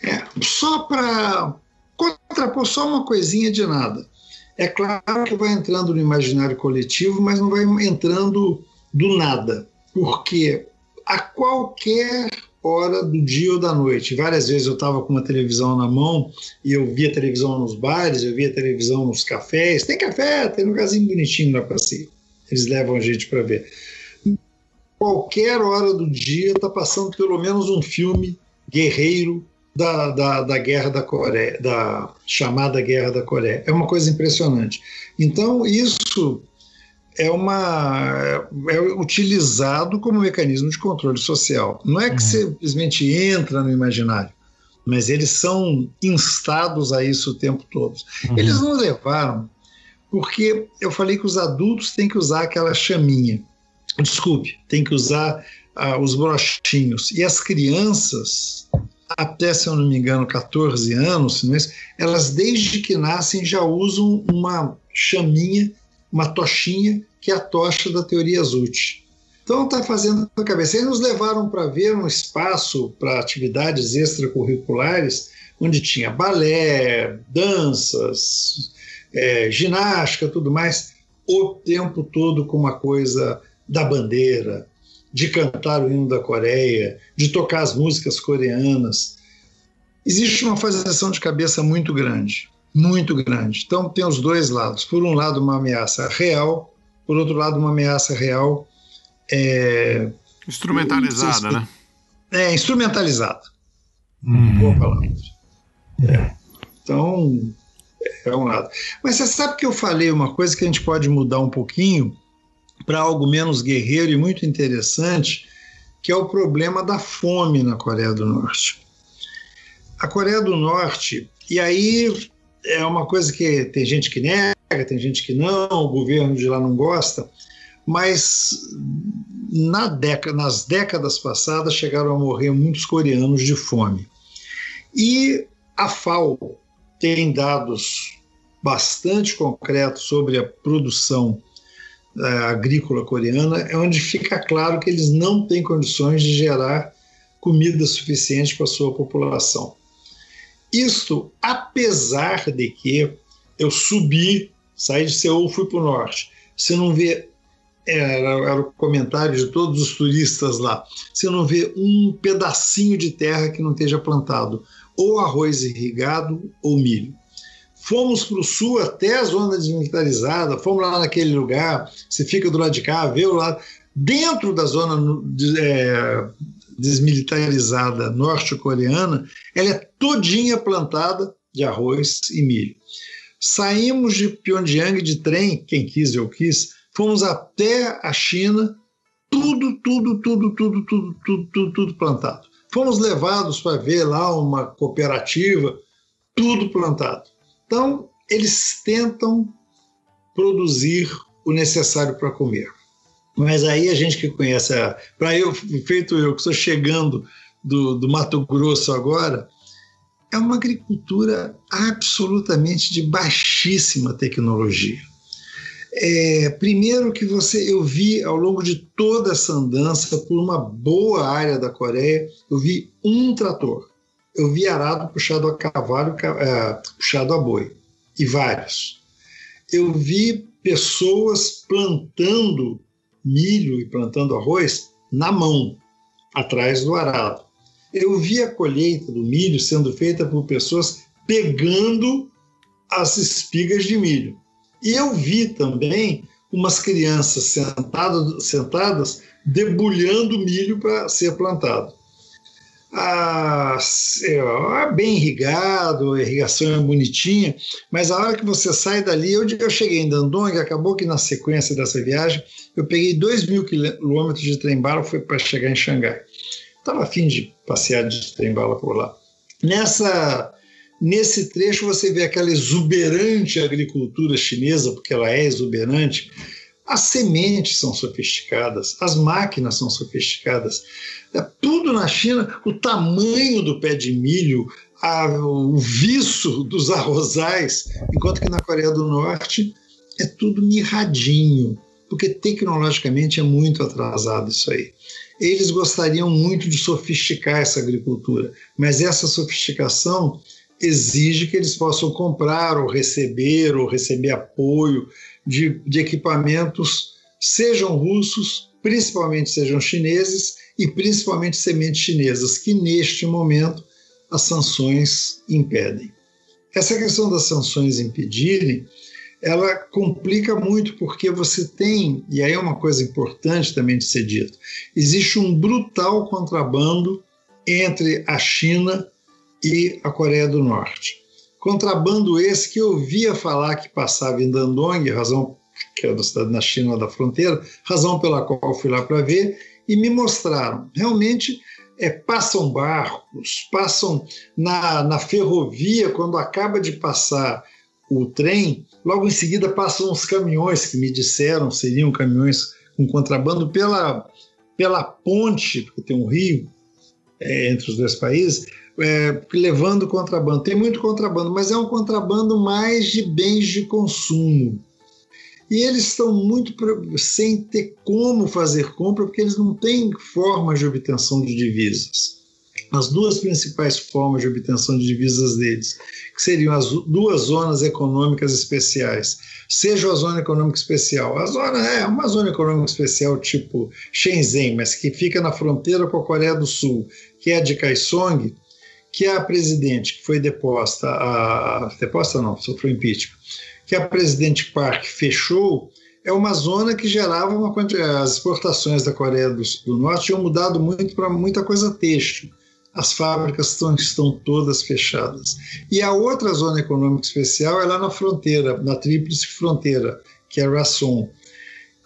É, só para contrapor só uma coisinha de nada. É claro que vai entrando no imaginário coletivo, mas não vai entrando do nada, porque a qualquer hora do dia ou da noite. Várias vezes eu estava com uma televisão na mão e eu via televisão nos bares, eu via televisão nos cafés. Tem café, tem um lugarzinho bonitinho lá para. Eles levam a gente para ver. Qualquer hora do dia está passando pelo menos um filme guerreiro da, da, da, guerra da Coreia, da chamada guerra da Coreia. É uma coisa impressionante. Então, isso é, uma, é utilizado como mecanismo de controle social. Não é que uhum. simplesmente entra no imaginário, mas eles são instados a isso o tempo todo. Uhum. Eles não levaram porque eu falei que os adultos têm que usar aquela chaminha. Desculpe, tem que usar ah, os brochinhos. E as crianças, até se eu não me engano, 14 anos, elas desde que nascem já usam uma chaminha, uma tochinha, que é a tocha da teoria Zucchi. Então, está fazendo a cabeça. Eles nos levaram para ver um espaço para atividades extracurriculares, onde tinha balé, danças, é, ginástica, tudo mais, o tempo todo com uma coisa da bandeira, de cantar o hino da Coreia, de tocar as músicas coreanas. Existe uma fazição de cabeça muito grande, muito grande. Então tem os dois lados. Por um lado, uma ameaça real, por outro lado, uma ameaça real. É... Instrumentalizada, se... né? É, instrumentalizada. Hum. Boa palavra. É. Então, é um lado. Mas você sabe que eu falei uma coisa que a gente pode mudar um pouquinho para algo menos guerreiro e muito interessante, que é o problema da fome na Coreia do Norte. A Coreia do Norte, e aí é uma coisa que tem gente que nega, tem gente que não, o governo de lá não gosta, mas na década, nas décadas passadas chegaram a morrer muitos coreanos de fome. E a FAO tem dados bastante concretos sobre a produção uh, agrícola coreana, é onde fica claro que eles não têm condições de gerar comida suficiente para sua população. Isto, apesar de que eu subi, saí de Seul, fui para o norte. Você não vê, era, era o comentário de todos os turistas lá, você não vê um pedacinho de terra que não esteja plantado ou arroz irrigado ou milho. Fomos para o sul até a zona desmilitarizada, fomos lá naquele lugar, você fica do lado de cá, vê o lado. Dentro da zona é, desmilitarizada norte-coreana, ela é todinha plantada de arroz e milho. Saímos de Pyongyang de trem, quem quis eu quis, fomos até a China, tudo, tudo, tudo, tudo, tudo, tudo, tudo, tudo plantado. Fomos levados para ver lá uma cooperativa, tudo plantado. Então, eles tentam produzir o necessário para comer. Mas aí a gente que conhece, para eu, feito eu, que estou chegando do, do Mato Grosso agora, é uma agricultura absolutamente de baixíssima tecnologia. É, primeiro que você, eu vi ao longo de toda essa andança por uma boa área da Coreia, eu vi um trator. Eu vi arado puxado a cavalo, é, puxado a boi, e vários. Eu vi pessoas plantando milho e plantando arroz na mão, atrás do arado. Eu vi a colheita do milho sendo feita por pessoas pegando as espigas de milho. E eu vi também umas crianças sentadas, sentadas debulhando milho para ser plantado. Ah, bem irrigado, a irrigação é bonitinha, mas a hora que você sai dali, eu, eu cheguei em Dandong, acabou que na sequência dessa viagem eu peguei 2 mil quilômetros de trem-bala para chegar em Xangai. Estava afim de passear de trem-bala por lá. Nessa Nesse trecho você vê aquela exuberante agricultura chinesa, porque ela é exuberante. As sementes são sofisticadas, as máquinas são sofisticadas. É tudo na China, o tamanho do pé de milho, a, o viço dos arrozais, enquanto que na Coreia do Norte é tudo mirradinho, porque tecnologicamente é muito atrasado isso aí. Eles gostariam muito de sofisticar essa agricultura, mas essa sofisticação exige que eles possam comprar ou receber ou receber apoio de, de equipamentos, sejam russos, principalmente sejam chineses e principalmente sementes chinesas, que neste momento as sanções impedem. Essa questão das sanções impedirem, ela complica muito porque você tem, e aí é uma coisa importante também de ser dito, existe um brutal contrabando entre a China e a Coreia do Norte. Contrabando esse que eu ouvia falar que passava em Dandong, razão que é da cidade na China da fronteira, razão pela qual fui lá para ver, e me mostraram. Realmente é, passam barcos, passam na, na ferrovia, quando acaba de passar o trem, logo em seguida passam os caminhões que me disseram seriam caminhões com contrabando pela, pela ponte, porque tem um rio é, entre os dois países, é, levando contrabando. Tem muito contrabando, mas é um contrabando mais de bens de consumo. E eles estão muito sem ter como fazer compra, porque eles não têm formas de obtenção de divisas. As duas principais formas de obtenção de divisas deles, que seriam as duas zonas econômicas especiais, seja a zona econômica especial, a zona é uma zona econômica especial tipo Shenzhen, mas que fica na fronteira com a Coreia do Sul, que é de Kaesong, que a presidente que foi deposta, a, deposta não, sofreu impeachment, que a presidente Park fechou, é uma zona que gerava uma as exportações da Coreia do, do Norte tinham mudado muito para muita coisa têxtil. As fábricas estão, estão todas fechadas. E a outra zona econômica especial é lá na fronteira, na tríplice fronteira, que é Rasson,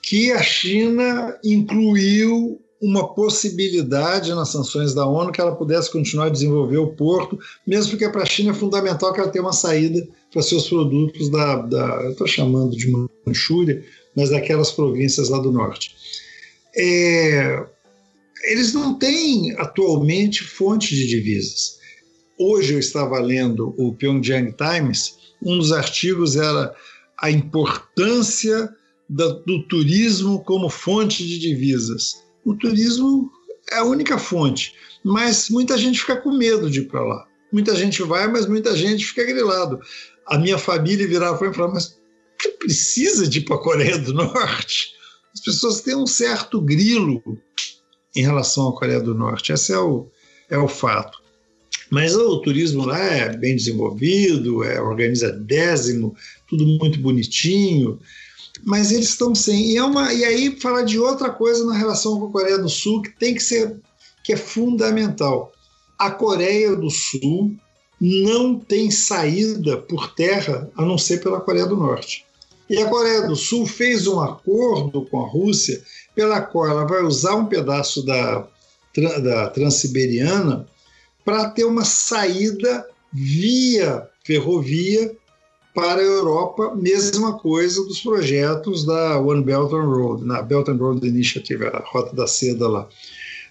que a China incluiu uma possibilidade nas sanções da ONU que ela pudesse continuar a desenvolver o porto, mesmo porque para a China é fundamental que ela tenha uma saída para seus produtos da, da eu estou chamando de Manchúria, mas daquelas províncias lá do norte. É, eles não têm atualmente fonte de divisas. Hoje eu estava lendo o Pyongyang Times, um dos artigos era a importância do turismo como fonte de divisas o turismo é a única fonte. Mas muita gente fica com medo de ir para lá. Muita gente vai, mas muita gente fica grilado. A minha família virava para mim e falava, mas você precisa de ir para a Coreia do Norte? As pessoas têm um certo grilo em relação à Coreia do Norte. Esse é o, é o fato. Mas o turismo lá é bem desenvolvido, é organizadésimo, tudo muito bonitinho mas eles estão sem. E, é uma, e aí falar de outra coisa na relação com a Coreia do Sul que tem que ser que é fundamental. A Coreia do Sul não tem saída por terra a não ser pela Coreia do Norte. E a Coreia do Sul fez um acordo com a Rússia pela qual ela vai usar um pedaço da, da Transiberiana para ter uma saída via ferrovia para a Europa, mesma coisa dos projetos da One Belt and Road, na Belt and Road Initiative, a Rota da Seda lá.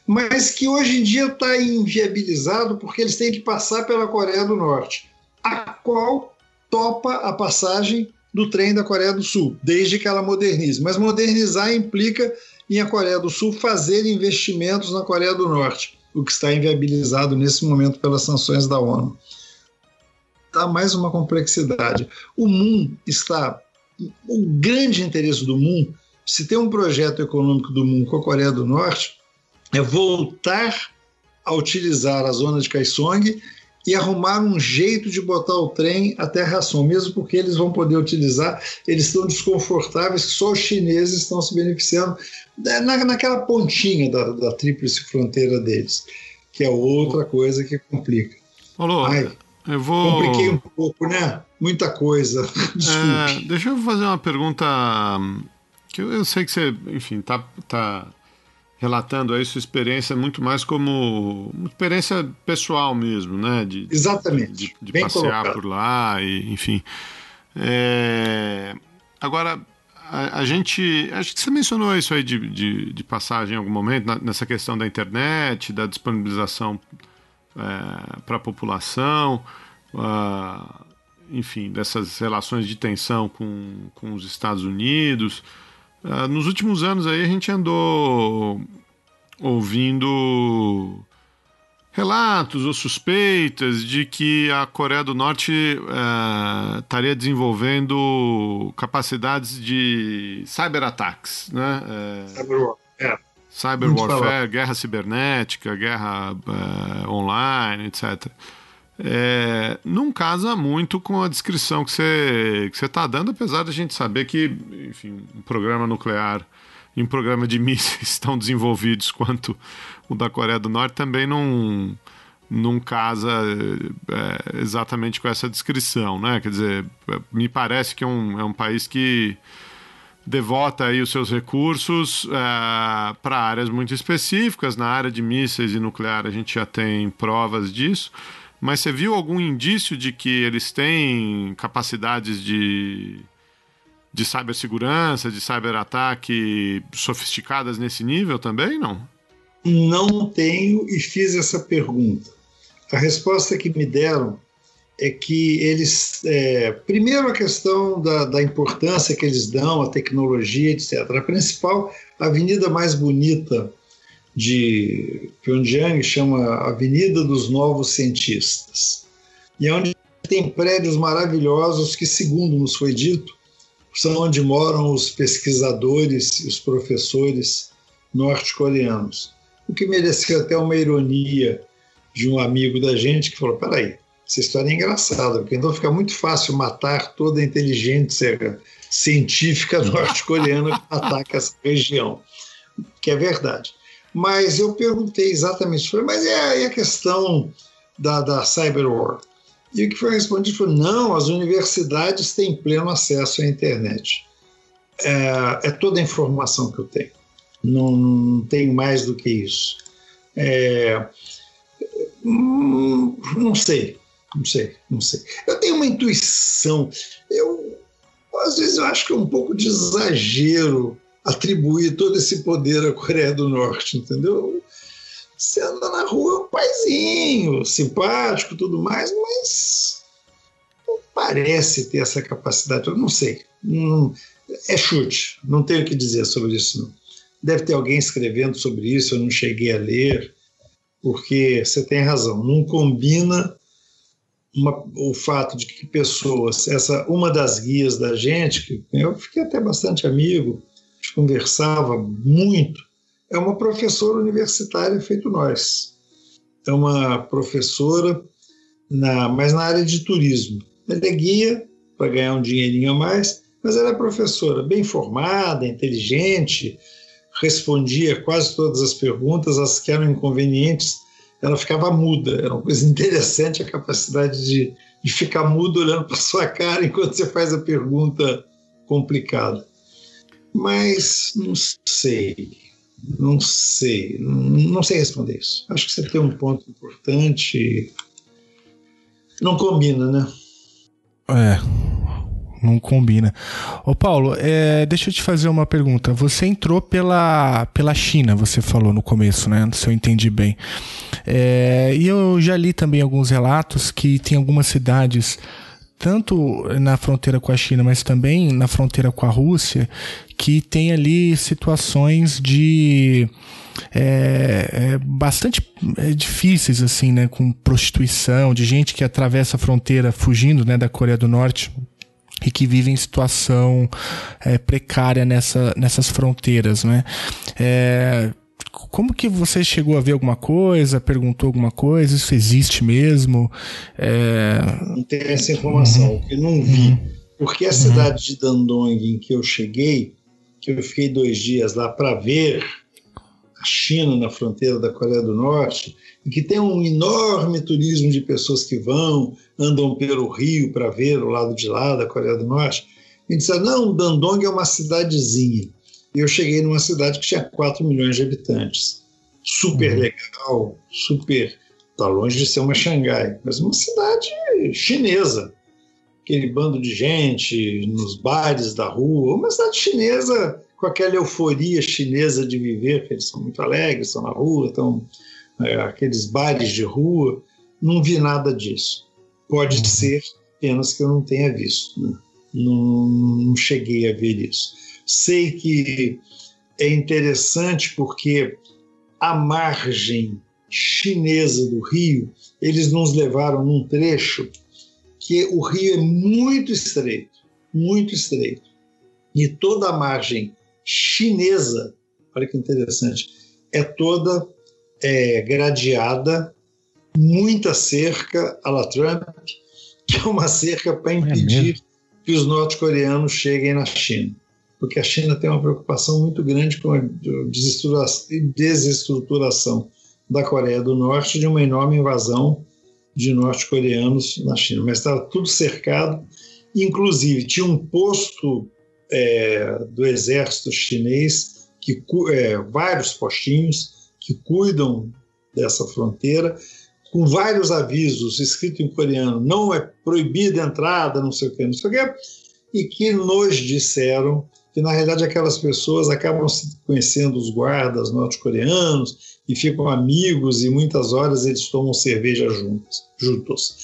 Mas que hoje em dia está inviabilizado porque eles têm que passar pela Coreia do Norte, a qual topa a passagem do trem da Coreia do Sul, desde que ela modernize. Mas modernizar implica em a Coreia do Sul fazer investimentos na Coreia do Norte, o que está inviabilizado nesse momento pelas sanções da ONU dá mais uma complexidade. O MUN está. O grande interesse do MUN, se tem um projeto econômico do MUN com a Coreia do Norte, é voltar a utilizar a zona de Kaesong e arrumar um jeito de botar o trem até a Rasson, mesmo porque eles vão poder utilizar, eles estão desconfortáveis, só os chineses estão se beneficiando né, na, naquela pontinha da, da tríplice fronteira deles, que é outra coisa que complica. Alô, Ai, eu vou. Compliquei um pouco, né? Muita coisa. Desculpe. É, deixa eu fazer uma pergunta que eu, eu, sei que você, enfim, tá, tá relatando aí sua experiência muito mais como uma experiência pessoal mesmo, né? De, Exatamente. De, de passear colocado. por lá e, enfim. É... Agora, a, a, gente. Acho que você mencionou isso aí de, de, de passagem em algum momento, na, nessa questão da internet, da disponibilização é, para a população, uh, enfim, dessas relações de tensão com, com os Estados Unidos. Uh, nos últimos anos aí a gente andou ouvindo relatos ou suspeitas de que a Coreia do Norte uh, estaria desenvolvendo capacidades de cyberataques, né? Cyber é. Cyber warfare, guerra cibernética, guerra uh, online, etc. É, não casa muito com a descrição que você que está dando, apesar de a gente saber que, enfim, um programa nuclear e um programa de mísseis tão desenvolvidos quanto o da Coreia do Norte também não, não casa é, exatamente com essa descrição, né? Quer dizer, me parece que é um, é um país que devota aí os seus recursos é, para áreas muito específicas. Na área de mísseis e nuclear a gente já tem provas disso. Mas você viu algum indício de que eles têm capacidades de, de cibersegurança, de cyberataque sofisticadas nesse nível também, não? Não tenho e fiz essa pergunta. A resposta que me deram é que eles. É, primeiro, a questão da, da, importância que eles dão à tecnologia, etc. A principal, a avenida mais bonita de Pyongyang chama Avenida dos Novos Cientistas. E é onde tem prédios maravilhosos que, segundo nos foi dito, são onde moram os pesquisadores e os professores norte-coreanos. O que mereceu até uma ironia de um amigo da gente que falou: peraí, essa história é engraçada, porque então fica muito fácil matar toda a inteligência científica norte-coreana que ataca essa região, que é verdade. Mas eu perguntei exatamente, falei, mas é a questão da, da cyber war? E o que foi respondido foi: não, as universidades têm pleno acesso à internet. É, é toda a informação que eu tenho. Não, não tenho mais do que isso. É, hum, não sei, não sei, não sei. Eu tenho uma intuição. Eu às vezes eu acho que é um pouco de exagero atribuir todo esse poder à Coreia do Norte, entendeu? Você anda na rua, é um paizinho, simpático, tudo mais, mas não parece ter essa capacidade. Eu não sei. Não, é chute. Não tenho o que dizer sobre isso, não. Deve ter alguém escrevendo sobre isso, eu não cheguei a ler, porque você tem razão. Não combina uma, o fato de que pessoas, essa uma das guias da gente, que eu fiquei até bastante amigo, a gente conversava muito, é uma professora universitária feito nós. É uma professora, na, mas na área de turismo. Ela é guia para ganhar um dinheirinho a mais, mas ela é professora bem formada, inteligente, respondia quase todas as perguntas, as que eram inconvenientes, ela ficava muda. Era uma coisa interessante a capacidade de, de ficar mudo olhando para sua cara enquanto você faz a pergunta complicada. Mas não sei. Não sei, não sei responder isso. Acho que você tem um ponto importante. Não combina, né? É, não combina. Ô Paulo, é, deixa eu te fazer uma pergunta. Você entrou pela, pela China, você falou no começo, né? Se eu entendi bem. É, e eu já li também alguns relatos que tem algumas cidades tanto na fronteira com a China, mas também na fronteira com a Rússia, que tem ali situações de é, é, bastante é, difíceis assim, né, com prostituição, de gente que atravessa a fronteira fugindo, né, da Coreia do Norte e que vive em situação é, precária nessa, nessas fronteiras, né? É, como que você chegou a ver alguma coisa, perguntou alguma coisa, isso existe mesmo? É... Não tenho essa informação, uhum. eu não vi. Uhum. Porque a cidade de Dandong em que eu cheguei, que eu fiquei dois dias lá para ver a China na fronteira da Coreia do Norte, que tem um enorme turismo de pessoas que vão, andam pelo rio para ver o lado de lá da Coreia do Norte, e disseram, não, Dandong é uma cidadezinha. E eu cheguei numa cidade que tinha 4 milhões de habitantes. Super uhum. legal, super. Está longe de ser uma Xangai, mas uma cidade chinesa. Aquele bando de gente nos bares da rua, uma cidade chinesa com aquela euforia chinesa de viver, que eles são muito alegres, estão na rua, estão é, aqueles bares de rua. Não vi nada disso. Pode uhum. ser apenas que eu não tenha visto. Né? Não, não cheguei a ver isso. Sei que é interessante porque a margem chinesa do rio, eles nos levaram num trecho que o rio é muito estreito, muito estreito. E toda a margem chinesa, olha que interessante, é toda é, gradeada, muita cerca a la Trump, que é uma cerca para é impedir é que os norte-coreanos cheguem na China. Porque a China tem uma preocupação muito grande com a desestruturação da Coreia do Norte de uma enorme invasão de norte-coreanos na China. Mas estava tudo cercado, inclusive tinha um posto é, do exército chinês, que, é, vários postinhos que cuidam dessa fronteira, com vários avisos escritos em coreano, não é proibida a entrada, não sei o que, não sei o que, e que nos disseram que na realidade aquelas pessoas acabam conhecendo os guardas norte-coreanos e ficam amigos e muitas horas eles tomam cerveja juntos. juntos.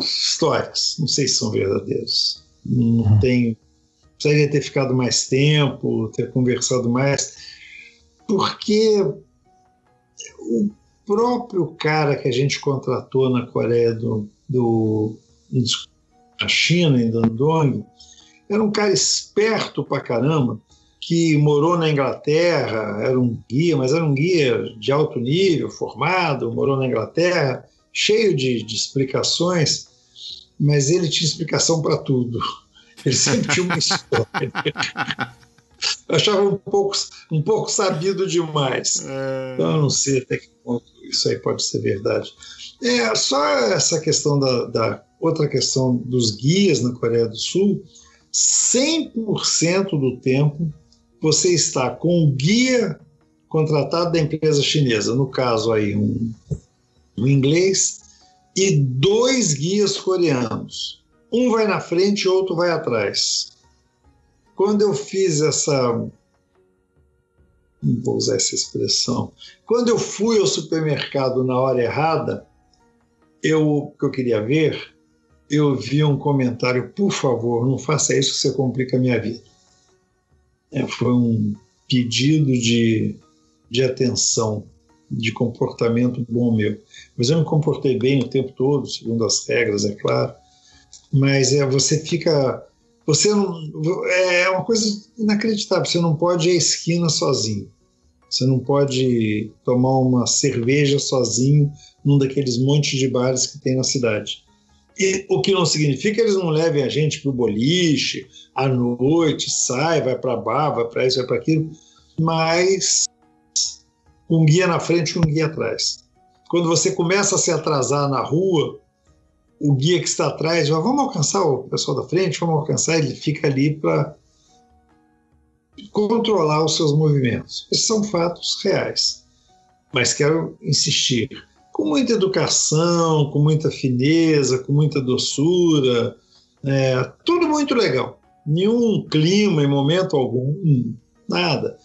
Histórias, não sei se são verdadeiros. Não uhum. tenho. Precisaria ter ficado mais tempo, ter conversado mais, porque o próprio cara que a gente contratou na Coreia do, do na China, em Dandong, era um cara esperto pra caramba, que morou na Inglaterra, era um guia, mas era um guia de alto nível, formado, morou na Inglaterra, cheio de, de explicações, mas ele tinha explicação para tudo. Ele sempre tinha uma história. Achava um pouco, um pouco sabido demais. É... Então, eu não sei até que ponto isso aí pode ser verdade. É, só essa questão da, da outra questão dos guias na Coreia do Sul, 100% do tempo você está com um guia contratado da empresa chinesa, no caso aí um, um inglês, e dois guias coreanos. Um vai na frente e outro vai atrás. Quando eu fiz essa. Não vou usar essa expressão. Quando eu fui ao supermercado na hora errada, eu que eu queria ver, eu vi um comentário, por favor, não faça isso que você complica a minha vida. É, foi um pedido de, de atenção, de comportamento bom meu. Mas eu me comportei bem o tempo todo, segundo as regras, é claro. Mas é, você fica. Você não, é uma coisa inacreditável. Você não pode ir à esquina sozinho. Você não pode tomar uma cerveja sozinho num daqueles montes de bares que tem na cidade. E, o que não significa que eles não levem a gente para o boliche, à noite, sai, vai para bar, vai para isso, vai para aquilo, mas um guia na frente e um guia atrás. Quando você começa a se atrasar na rua, o guia que está atrás vamos alcançar o pessoal da frente, vamos alcançar, ele fica ali para controlar os seus movimentos. Esses são fatos reais. Mas quero insistir, com muita educação, com muita fineza, com muita doçura, é, tudo muito legal. Nenhum clima em momento algum, nada.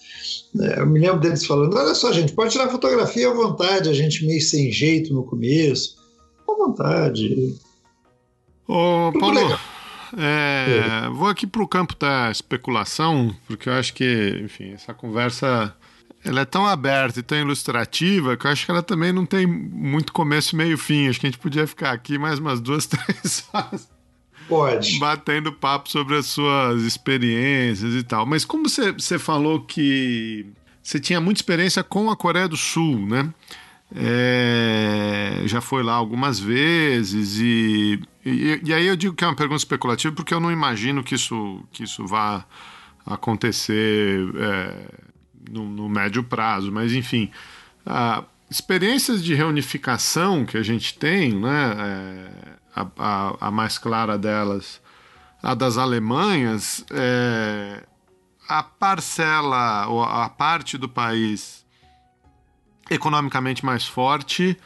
É, eu me lembro deles falando: olha só, gente, pode tirar fotografia à vontade, a gente meio sem jeito no começo, à vontade. Ô, tudo Paulo, é, vou aqui para o campo da especulação, porque eu acho que, enfim, essa conversa ela é tão aberta e tão ilustrativa que eu acho que ela também não tem muito começo, meio fim. Acho que a gente podia ficar aqui mais umas duas, três horas. Pode. Batendo papo sobre as suas experiências e tal. Mas como você falou que você tinha muita experiência com a Coreia do Sul, né? É, já foi lá algumas vezes e, e, e, aí eu digo que é uma pergunta especulativa porque eu não imagino que isso, que isso vá acontecer é, no, no médio prazo, mas enfim, experiências de reunificação que a gente tem, né, é, a, a, a, mais clara delas, a das Alemanhas, é, a parcela, ou a parte do país economicamente mais forte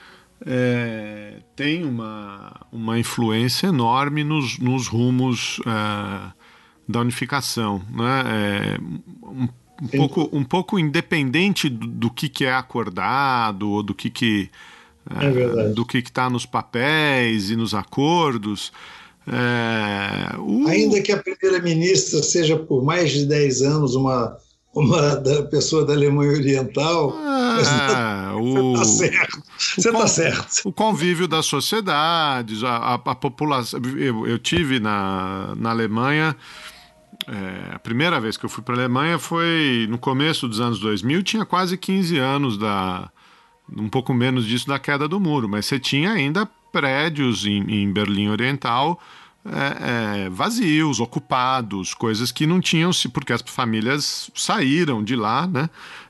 é, tem uma, uma influência enorme nos, nos rumos é, da unificação. Né? É, um um pouco, um pouco independente do, do, que, que é acordado ou do que que é, do que está nos papéis e nos acordos. É, o... Ainda que a primeira-ministra seja por mais de 10 anos uma, uma da pessoa da Alemanha Oriental, o, você está certo. Você está certo. O convívio das sociedades, a, a, a população. Eu, eu tive na, na Alemanha é, a primeira vez que eu fui para a Alemanha foi no começo dos anos 2000, tinha quase 15 anos da. um pouco menos disso da queda do muro, mas você tinha ainda prédios em, em Berlim Oriental é, é, vazios, ocupados, coisas que não tinham se porque as famílias saíram de lá, né?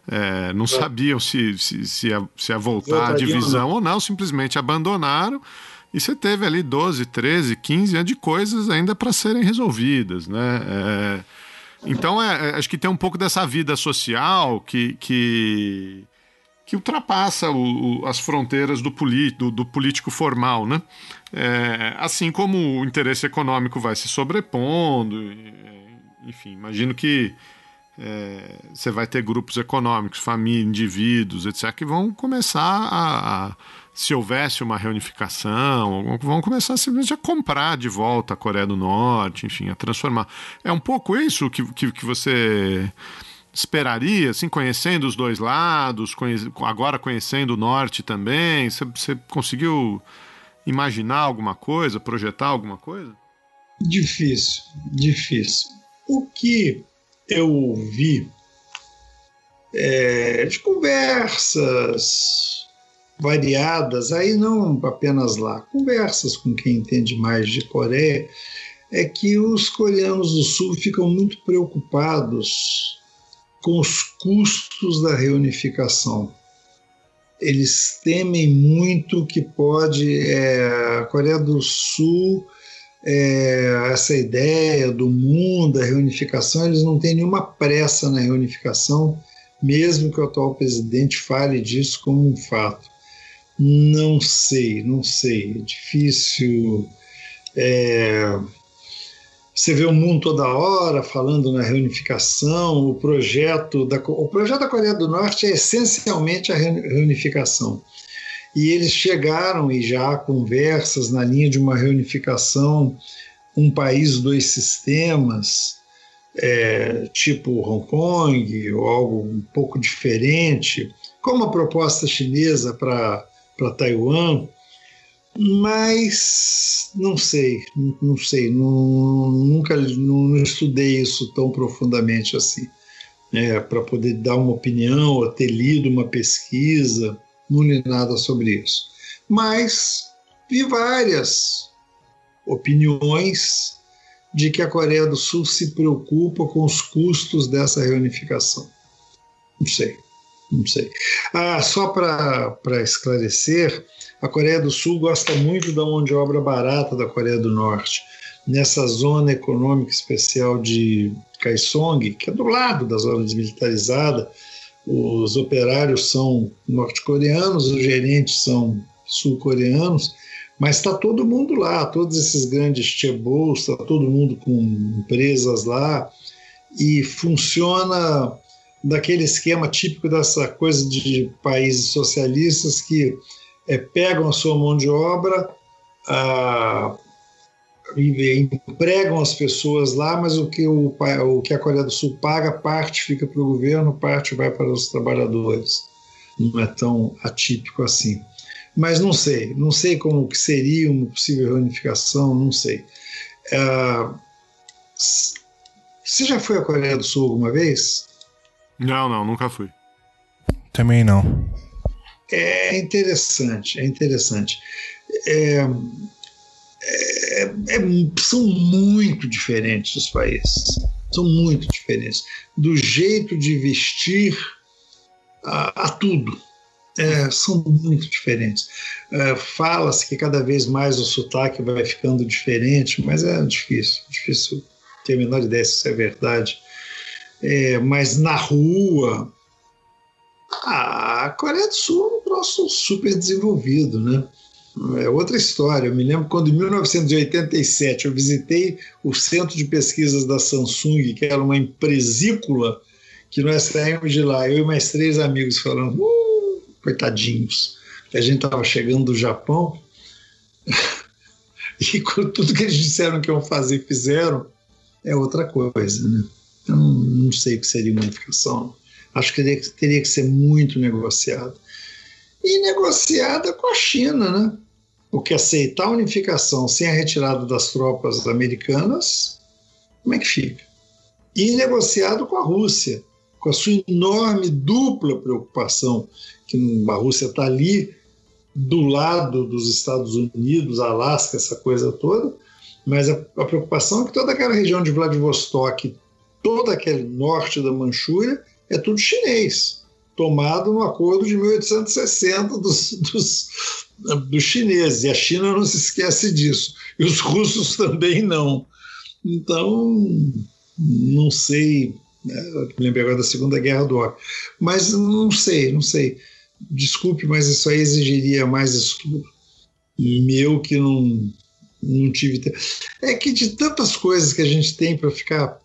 É, não é. sabiam se, se, se, ia, se ia voltar à divisão ou não, simplesmente abandonaram e você teve ali 12, 13, 15 anos de coisas ainda para serem resolvidas, né? É, então, é, acho que tem um pouco dessa vida social que, que, que ultrapassa o, o, as fronteiras do, do, do, político formal, né? É, assim como o interesse econômico vai se sobrepondo, enfim, imagino que é, você vai ter grupos econômicos, família, indivíduos, etc., que vão começar a, a se houvesse uma reunificação, vão começar simplesmente a comprar de volta a Coreia do Norte, enfim, a transformar. É um pouco isso que, que, que você esperaria, assim, conhecendo os dois lados, conhece, agora conhecendo o Norte também? Você, você conseguiu imaginar alguma coisa, projetar alguma coisa? Difícil, difícil. O que eu ouvi é, de conversas variadas, aí não apenas lá, conversas com quem entende mais de Coreia, é que os coreanos do Sul ficam muito preocupados com os custos da reunificação. Eles temem muito que pode é, a Coreia do Sul é, essa ideia do mundo, da reunificação, eles não têm nenhuma pressa na reunificação, mesmo que o atual presidente fale disso como um fato. Não sei, não sei. É difícil. É... Você vê o mundo toda hora falando na reunificação, o projeto da, o projeto da Coreia do Norte é essencialmente a reunificação. E eles chegaram e já há conversas na linha de uma reunificação, um país, dois sistemas, é, tipo Hong Kong, ou algo um pouco diferente, como a proposta chinesa para Taiwan, mas não sei, não sei, não, nunca não estudei isso tão profundamente assim, né, para poder dar uma opinião ou ter lido uma pesquisa, não li nada sobre isso. Mas vi várias opiniões de que a Coreia do Sul se preocupa com os custos dessa reunificação. Não sei. Não sei. Ah, só para esclarecer, a Coreia do Sul gosta muito da mão de obra barata da Coreia do Norte. Nessa zona econômica especial de Kaesong, que é do lado da zona desmilitarizada, os operários são norte-coreanos, os gerentes são sul-coreanos, mas está todo mundo lá, todos esses grandes chebos, está todo mundo com empresas lá, e funciona daquele esquema típico dessa coisa de países socialistas que é, pegam a sua mão de obra, a, empregam as pessoas lá, mas o que, o, o que a Coreia do Sul paga, parte fica para o governo, parte vai para os trabalhadores. Não é tão atípico assim. Mas não sei, não sei como que seria uma possível reunificação, não sei. Uh, você já foi à Coreia do Sul alguma vez? Não, não, nunca fui. Também não. É interessante, é interessante. É, é, é, são muito diferentes os países. São muito diferentes. Do jeito de vestir a, a tudo. É, são muito diferentes. É, Fala-se que cada vez mais o sotaque vai ficando diferente, mas é difícil, difícil ter a menor ideia se isso é verdade é, mas na rua. A Coreia do Sul é um troço super desenvolvido, né? É outra história. Eu me lembro quando, em 1987, eu visitei o centro de pesquisas da Samsung, que era uma empresícula, que nós saímos de lá, eu e mais três amigos, falando, uh, coitadinhos, que a gente estava chegando do Japão, e tudo que eles disseram que iam fazer, fizeram, é outra coisa, né? Eu não, não sei o que seria unificação. Acho que teria, teria que ser muito negociada. E negociada com a China, né? Porque aceitar a unificação sem a retirada das tropas americanas, como é que fica? E negociado com a Rússia, com a sua enorme dupla preocupação, que a Rússia está ali do lado dos Estados Unidos, Alasca, essa coisa toda, mas a, a preocupação é que toda aquela região de Vladivostok todo aquele norte da Manchúria é tudo chinês, tomado no acordo de 1860 dos, dos, dos chineses. E a China não se esquece disso. E os russos também não. Então, não sei. Né, me lembro agora da Segunda Guerra do Ópio. Mas não sei, não sei. Desculpe, mas isso aí exigiria mais estudo. Meu que não, não tive. É que de tantas coisas que a gente tem para ficar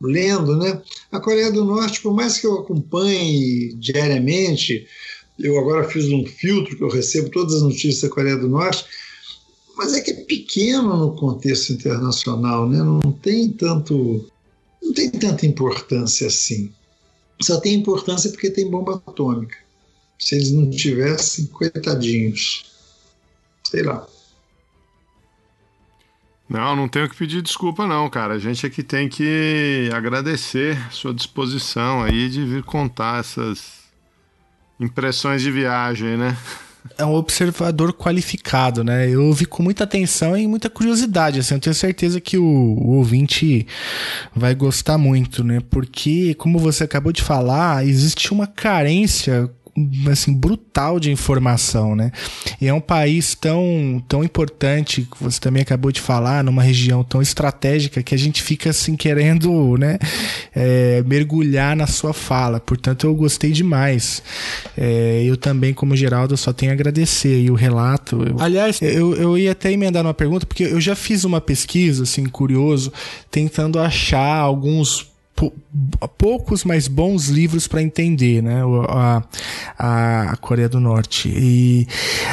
lendo, né? A Coreia do Norte, por mais que eu acompanhe diariamente, Eu agora fiz um filtro que eu recebo todas as notícias da Coreia do Norte, mas é que é pequeno no contexto internacional, né? Não tem tanto, não tem tanta importância assim. Só tem importância porque tem bomba atômica. Se eles não tivessem, coitadinhos. Sei lá. Não, não tenho que pedir desculpa, não, cara. A gente aqui tem que agradecer sua disposição aí de vir contar essas impressões de viagem, né? É um observador qualificado, né? Eu ouvi com muita atenção e muita curiosidade, assim, eu tenho certeza que o, o ouvinte vai gostar muito, né? Porque, como você acabou de falar, existe uma carência assim, brutal de informação, né? E é um país tão, tão importante, que você também acabou de falar, numa região tão estratégica que a gente fica assim querendo, né, é, mergulhar na sua fala. Portanto, eu gostei demais. É, eu também, como Geraldo, só tenho a agradecer e o relato. Eu... Aliás, eu, eu ia até emendar uma pergunta, porque eu já fiz uma pesquisa, assim, curioso, tentando achar alguns poucos, mas bons livros para entender, né? A, a, Coreia do Norte. E,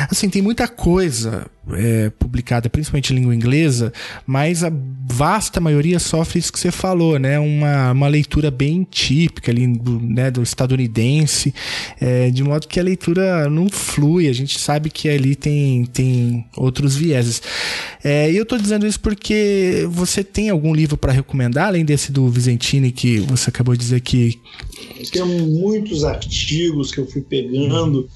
assim, tem muita coisa é, publicada, principalmente em língua inglesa, mas a vasta maioria sofre isso que você falou, né? Uma, uma leitura bem típica ali do, né, do estadunidense, é, de modo que a leitura não flui, a gente sabe que ali tem, tem outros vieses. É, e eu estou dizendo isso porque você tem algum livro para recomendar, além desse do Vicentini que você acabou de dizer que. Tem muitos artigos que eu fui pegando,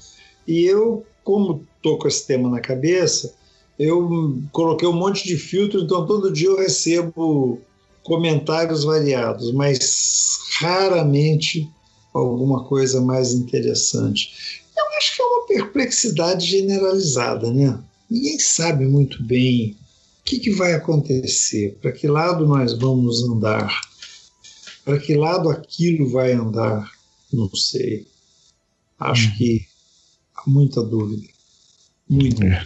e eu, como estou com esse tema na cabeça, eu coloquei um monte de filtro, então todo dia eu recebo comentários variados, mas raramente alguma coisa mais interessante. Eu acho que é uma perplexidade generalizada, né? Ninguém sabe muito bem o que, que vai acontecer, para que lado nós vamos andar, para que lado aquilo vai andar, não sei. Acho hum. que há muita dúvida. Muita. É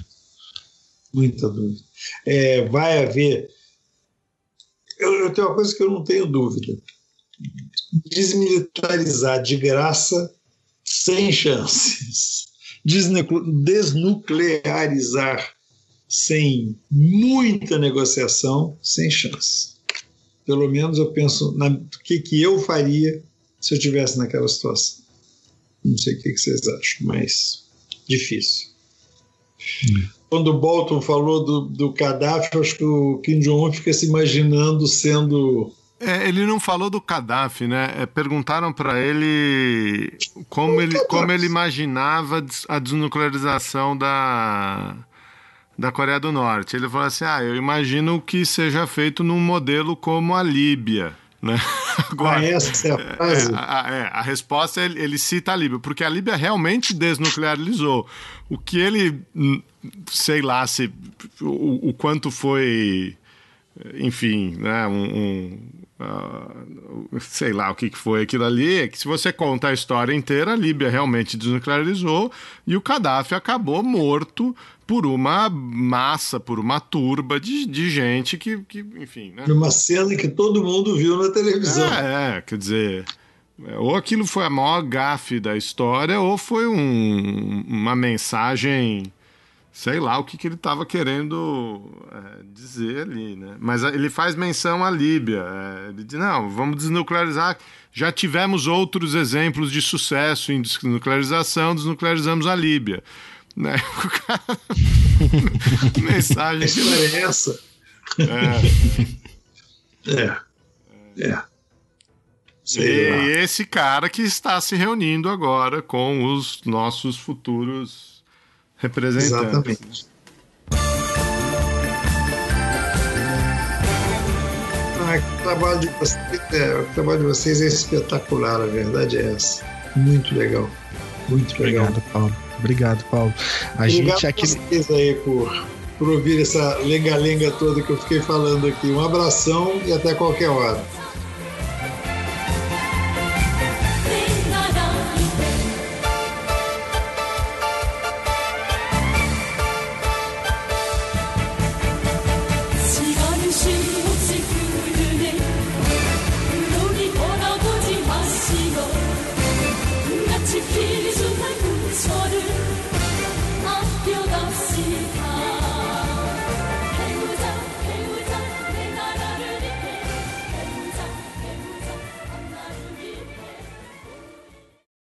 muita dúvida. É, vai haver. Eu, eu, tenho uma coisa que eu não tenho dúvida: desmilitarizar de graça, sem chances. Desnuclearizar sem muita negociação, sem chance. Pelo menos eu penso na que, que eu faria se eu tivesse naquela situação. Não sei o que, que vocês acham, mas difícil. Hum quando o Bolton falou do, do Gaddafi, acho que o Kim Jong-un fica se imaginando sendo. É, ele não falou do Gaddafi, né? É, perguntaram para ele como ele, como ele imaginava a desnuclearização da, da Coreia do Norte. Ele falou assim: ah, eu imagino que seja feito num modelo como a Líbia. Né? Agora, ah, essa é a frase. É, a, é, a resposta ele, ele cita a Líbia, porque a Líbia realmente desnuclearizou. O que ele sei lá se o, o quanto foi, enfim, né, um, um uh, sei lá o que, que foi aquilo ali, é que se você conta a história inteira, a Líbia realmente desnuclearizou e o Gaddafi acabou morto por uma massa, por uma turba de, de gente que, que, enfim, né? Uma cena que todo mundo viu na televisão. É, é quer dizer... Ou aquilo foi a maior gafe da história, ou foi um, uma mensagem sei lá o que, que ele estava querendo é, dizer ali, né? Mas ele faz menção à Líbia. É, ele diz, não, vamos desnuclearizar. Já tivemos outros exemplos de sucesso em desnuclearização, desnuclearizamos a Líbia. Né? O cara... Mensagem. A é essa. É. É. é. E esse cara que está se reunindo agora com os nossos futuros representantes. Exatamente. Ah, o, trabalho de vocês, é, o trabalho de vocês é espetacular, a verdade é essa. Muito legal. Muito legal. Obrigado, Paulo. Obrigado, Paulo. A Obrigado gente aqui. vocês aí por, por ouvir essa lenga-lenga toda que eu fiquei falando aqui. Um abração e até qualquer hora.